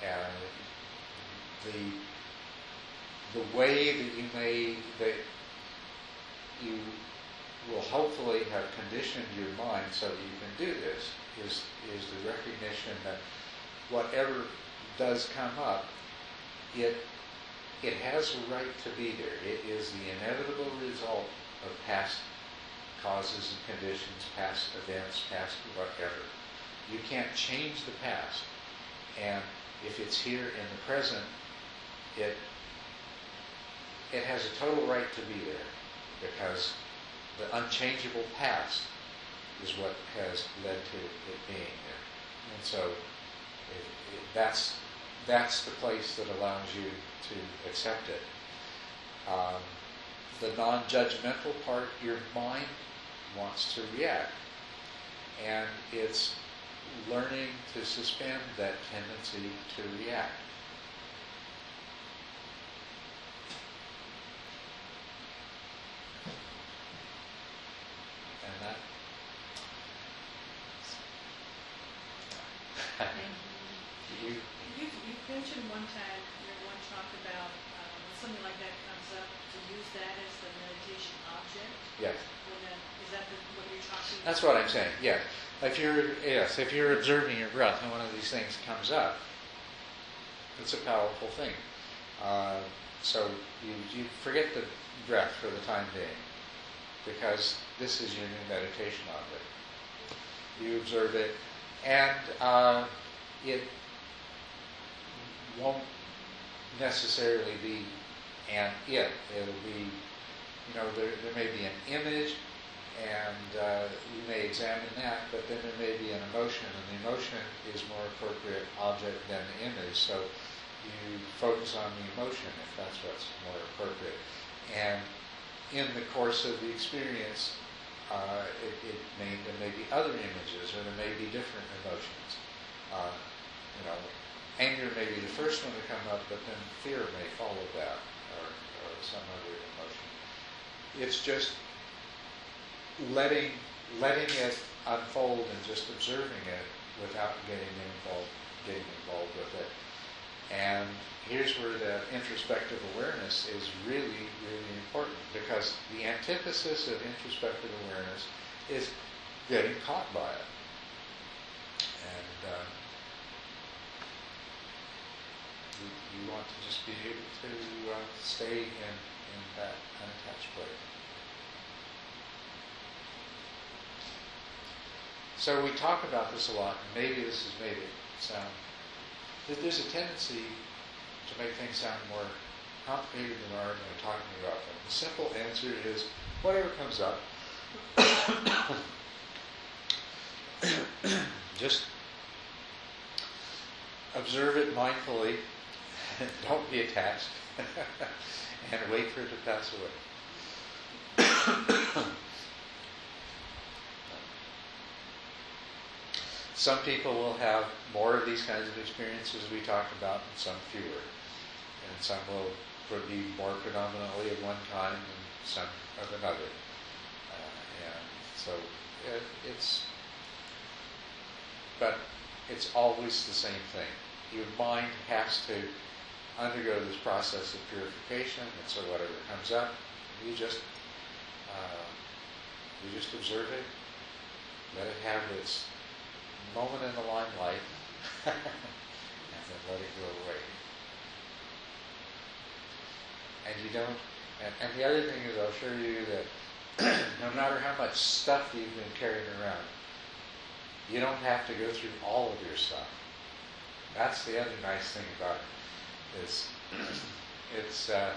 Speaker 1: And the, the way that you may, that you will hopefully have conditioned your mind so that you can do this is, is the recognition that whatever does come up, it, it has a right to be there. It is the inevitable result of past causes and conditions, past events, past whatever. You can't change the past. And if it's here in the present, it, it has a total right to be there because the unchangeable past is what has led to it being there. And so it, it, that's, that's the place that allows you to accept it. Um, the non-judgmental part, your mind wants to react. And it's learning to suspend that tendency to react. And that. you,
Speaker 5: You, you mentioned one time, your one talk about, um, when something like that comes up, to use that as the meditation object,
Speaker 1: yes.
Speaker 5: when that, is that the, what you're talking about?
Speaker 1: That's what I'm saying. Yeah. If you're yes, if you're observing your breath and one of these things comes up, it's a powerful thing. Uh, so you you forget the breath for the time being, because this is your new meditation object. You observe it, and uh, it won't necessarily be an it. It'll be, you know, there, there may be an image, and uh, you may examine that, but then there may be an emotion, and the emotion is more appropriate object than the image. So you focus on the emotion if that's what's more appropriate. And in the course of the experience, uh, it, it may there may be other images, or there may be different emotions. Uh, you know, anger may be the first one to come up, but then fear may follow that, or, or some other emotion. It's just letting letting it unfold and just observing it without getting involved getting involved with it. And here's where the introspective awareness is really, really important because the antithesis of introspective awareness is getting caught by it. And uh, you, you want to just be able to uh, stay in, in that unattached place. So we talk about this a lot, and maybe this has made it sound. That there's a tendency to make things sound more complicated than are when we're talking about them. The simple answer is whatever comes up, just observe it mindfully, don't be attached, and wait for it to pass away. Some people will have more of these kinds of experiences we talked about, and some fewer. And some will be more predominantly of one kind, and some of another. Uh, and so it, it's, but it's always the same thing. your mind has to undergo this process of purification, and so whatever comes up, you just uh, you just observe it, let it have its moment in the limelight, and then let it go away. And you don't. And, and the other thing is, I'll show you that no matter how much stuff you've been carrying around, you don't have to go through all of your stuff. That's the other nice thing about it. Is it's uh,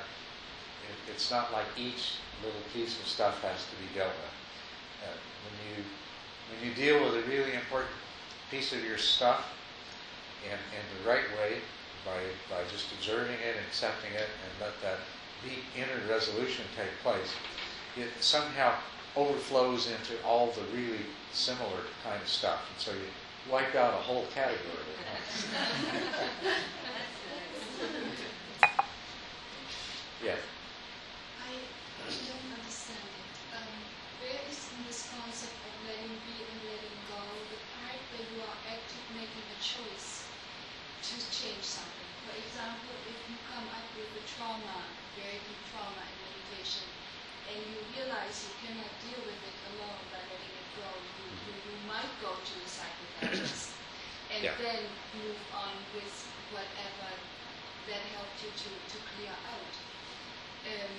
Speaker 1: it, it's not like each little piece of stuff has to be dealt with. Uh, when you when you deal with a really important piece of your stuff in, in the right way by by just observing it, accepting it, and let that deep inner resolution take place, it somehow overflows into all the really similar kind of stuff, and so you wipe out a whole category. yeah.
Speaker 6: I don't understand it. Um, where is in this concept of letting be and letting go the part where you are active making a choice to change something? For example, if you come up with a trauma, very deep trauma in meditation, and you you cannot deal with it alone by letting it go, you, you, you might go to a psychotherapist and
Speaker 1: Yeah.
Speaker 6: then move on with whatever that helped you to, to clear out um,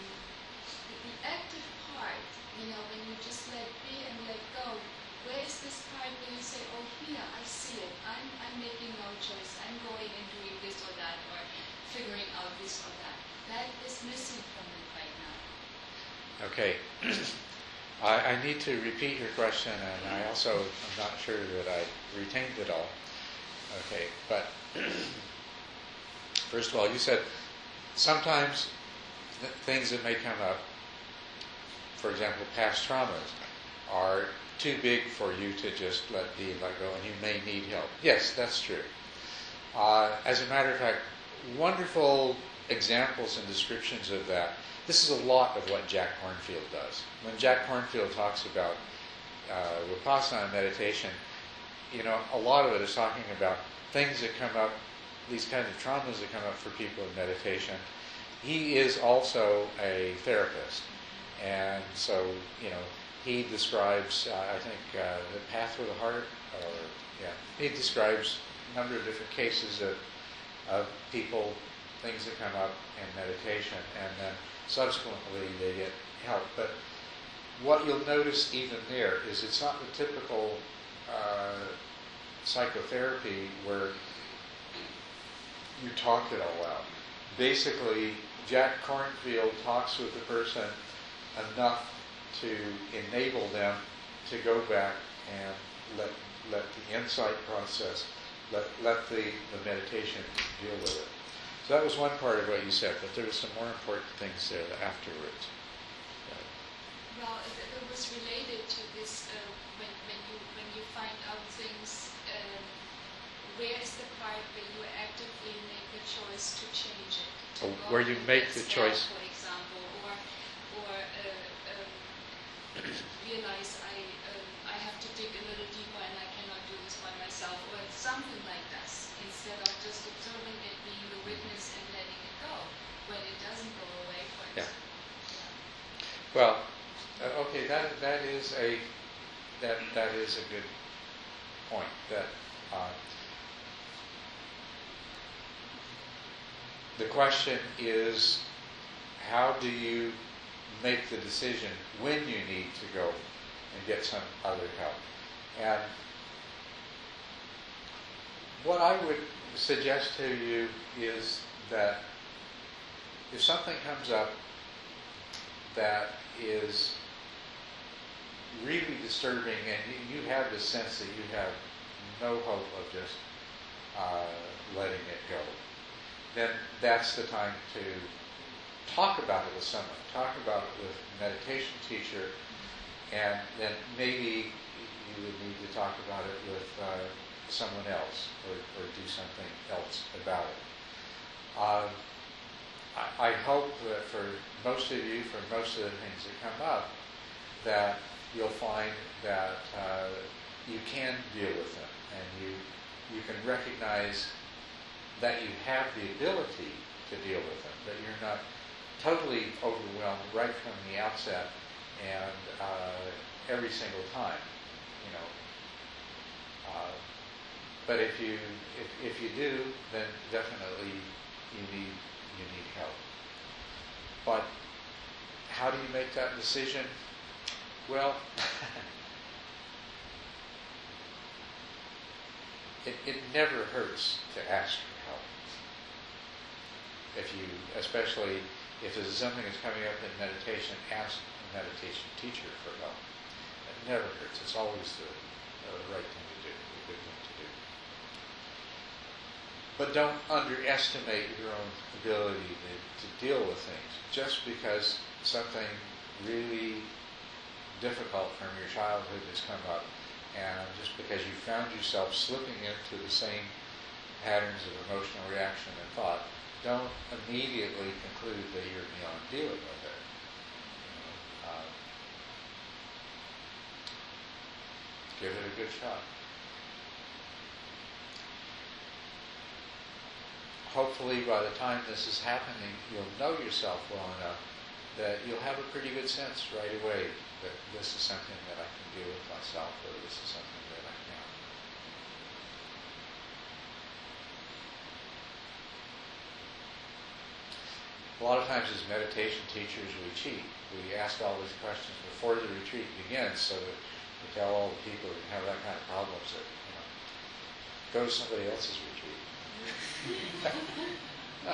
Speaker 6: the, the active part, you know, when you just let be and let go, where is this part where you say, oh, here, I see it. I'm, I'm making no choice. I'm going and doing this or that or figuring out this or that. That is missing from it.
Speaker 1: Okay. I, I need to repeat your question, and I also am not sure that I retained it all. Okay, but first of all, you said sometimes th- things that may come up, for example, past traumas, are too big for you to just let be and let go, and you may need help. Yes, that's true. Uh, as a matter of fact, wonderful examples and descriptions of that. This is a lot of what Jack Kornfield does. When Jack Kornfield talks about uh, Vipassana meditation, you know, a lot of it is talking about things that come up, these kinds of traumas that come up for people in meditation. He is also a therapist, and so you know, he describes, uh, I think, uh, the path with the heart, or yeah, he describes a number of different cases of of people, things that come up in meditation, and then subsequently they get help. But what you'll notice even there is it's not the typical uh, psychotherapy where you talk it all out. Basically, Jack Kornfield talks with the person enough to enable them to go back and let let the insight process, let let the, the meditation deal with it. So that was one part of what you said, but there were some more important things there afterwards.
Speaker 6: Well, it, it was related to this uh, when, when you when you find out things. Um, where is the part where you actively make the choice to change it? To
Speaker 1: Oh, where you make the choice.
Speaker 6: for example, or or uh, um, realize I um, I have to dig a little deeper and I cannot do this by myself, or something like this. Instead of just observing it, being the witness, and letting it go when it doesn't go away. For
Speaker 1: Yeah.
Speaker 6: example.
Speaker 1: Well, uh, okay, that that is a that that is a good point. That uh, the question is, how do you make the decision when you need to go and get some other help? And what I would suggest to you is that if something comes up that is really disturbing and you, have the sense that you have no hope of just uh, letting it go, then that's the time to talk about it with someone. Talk about it with a meditation teacher, and then maybe you would need to talk about it with uh, someone else or, or do something else about it. Um, I, hope that for most of you, for most of the things that come up, that you'll find that uh, you can deal with them and you you can recognize that you have the ability to deal with them, that you're not totally overwhelmed right from the outset and uh, every single time, you know. Uh, but if you if, if you do, then definitely you need you need help. But how do you make that decision? Well, it, it never hurts to ask for help. If you, especially if there's something that's coming up in meditation, ask a meditation teacher for help. It never hurts. It's always the, the right thing to do, the good thing to do. But don't underestimate your own ability to, to deal with things. Just because something really difficult from your childhood has come up, and just because you found yourself slipping into the same patterns of emotional reaction and thought, don't immediately conclude that you're beyond dealing with it. Uh, give it a good shot. Hopefully, by the time this is happening, you'll know yourself well enough that you'll have a pretty good sense right away that this is something that I can deal with myself or this is something that I can't. A lot of times as meditation teachers we cheat. We ask all these questions before the retreat begins so that we tell all the people who have that kind of problems that, you know, go to somebody else's retreat.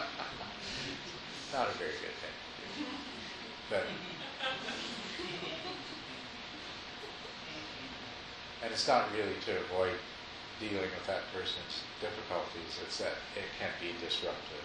Speaker 1: Not a very good thing. But and it's not really to avoid dealing with that person's difficulties, it's that it can be disruptive.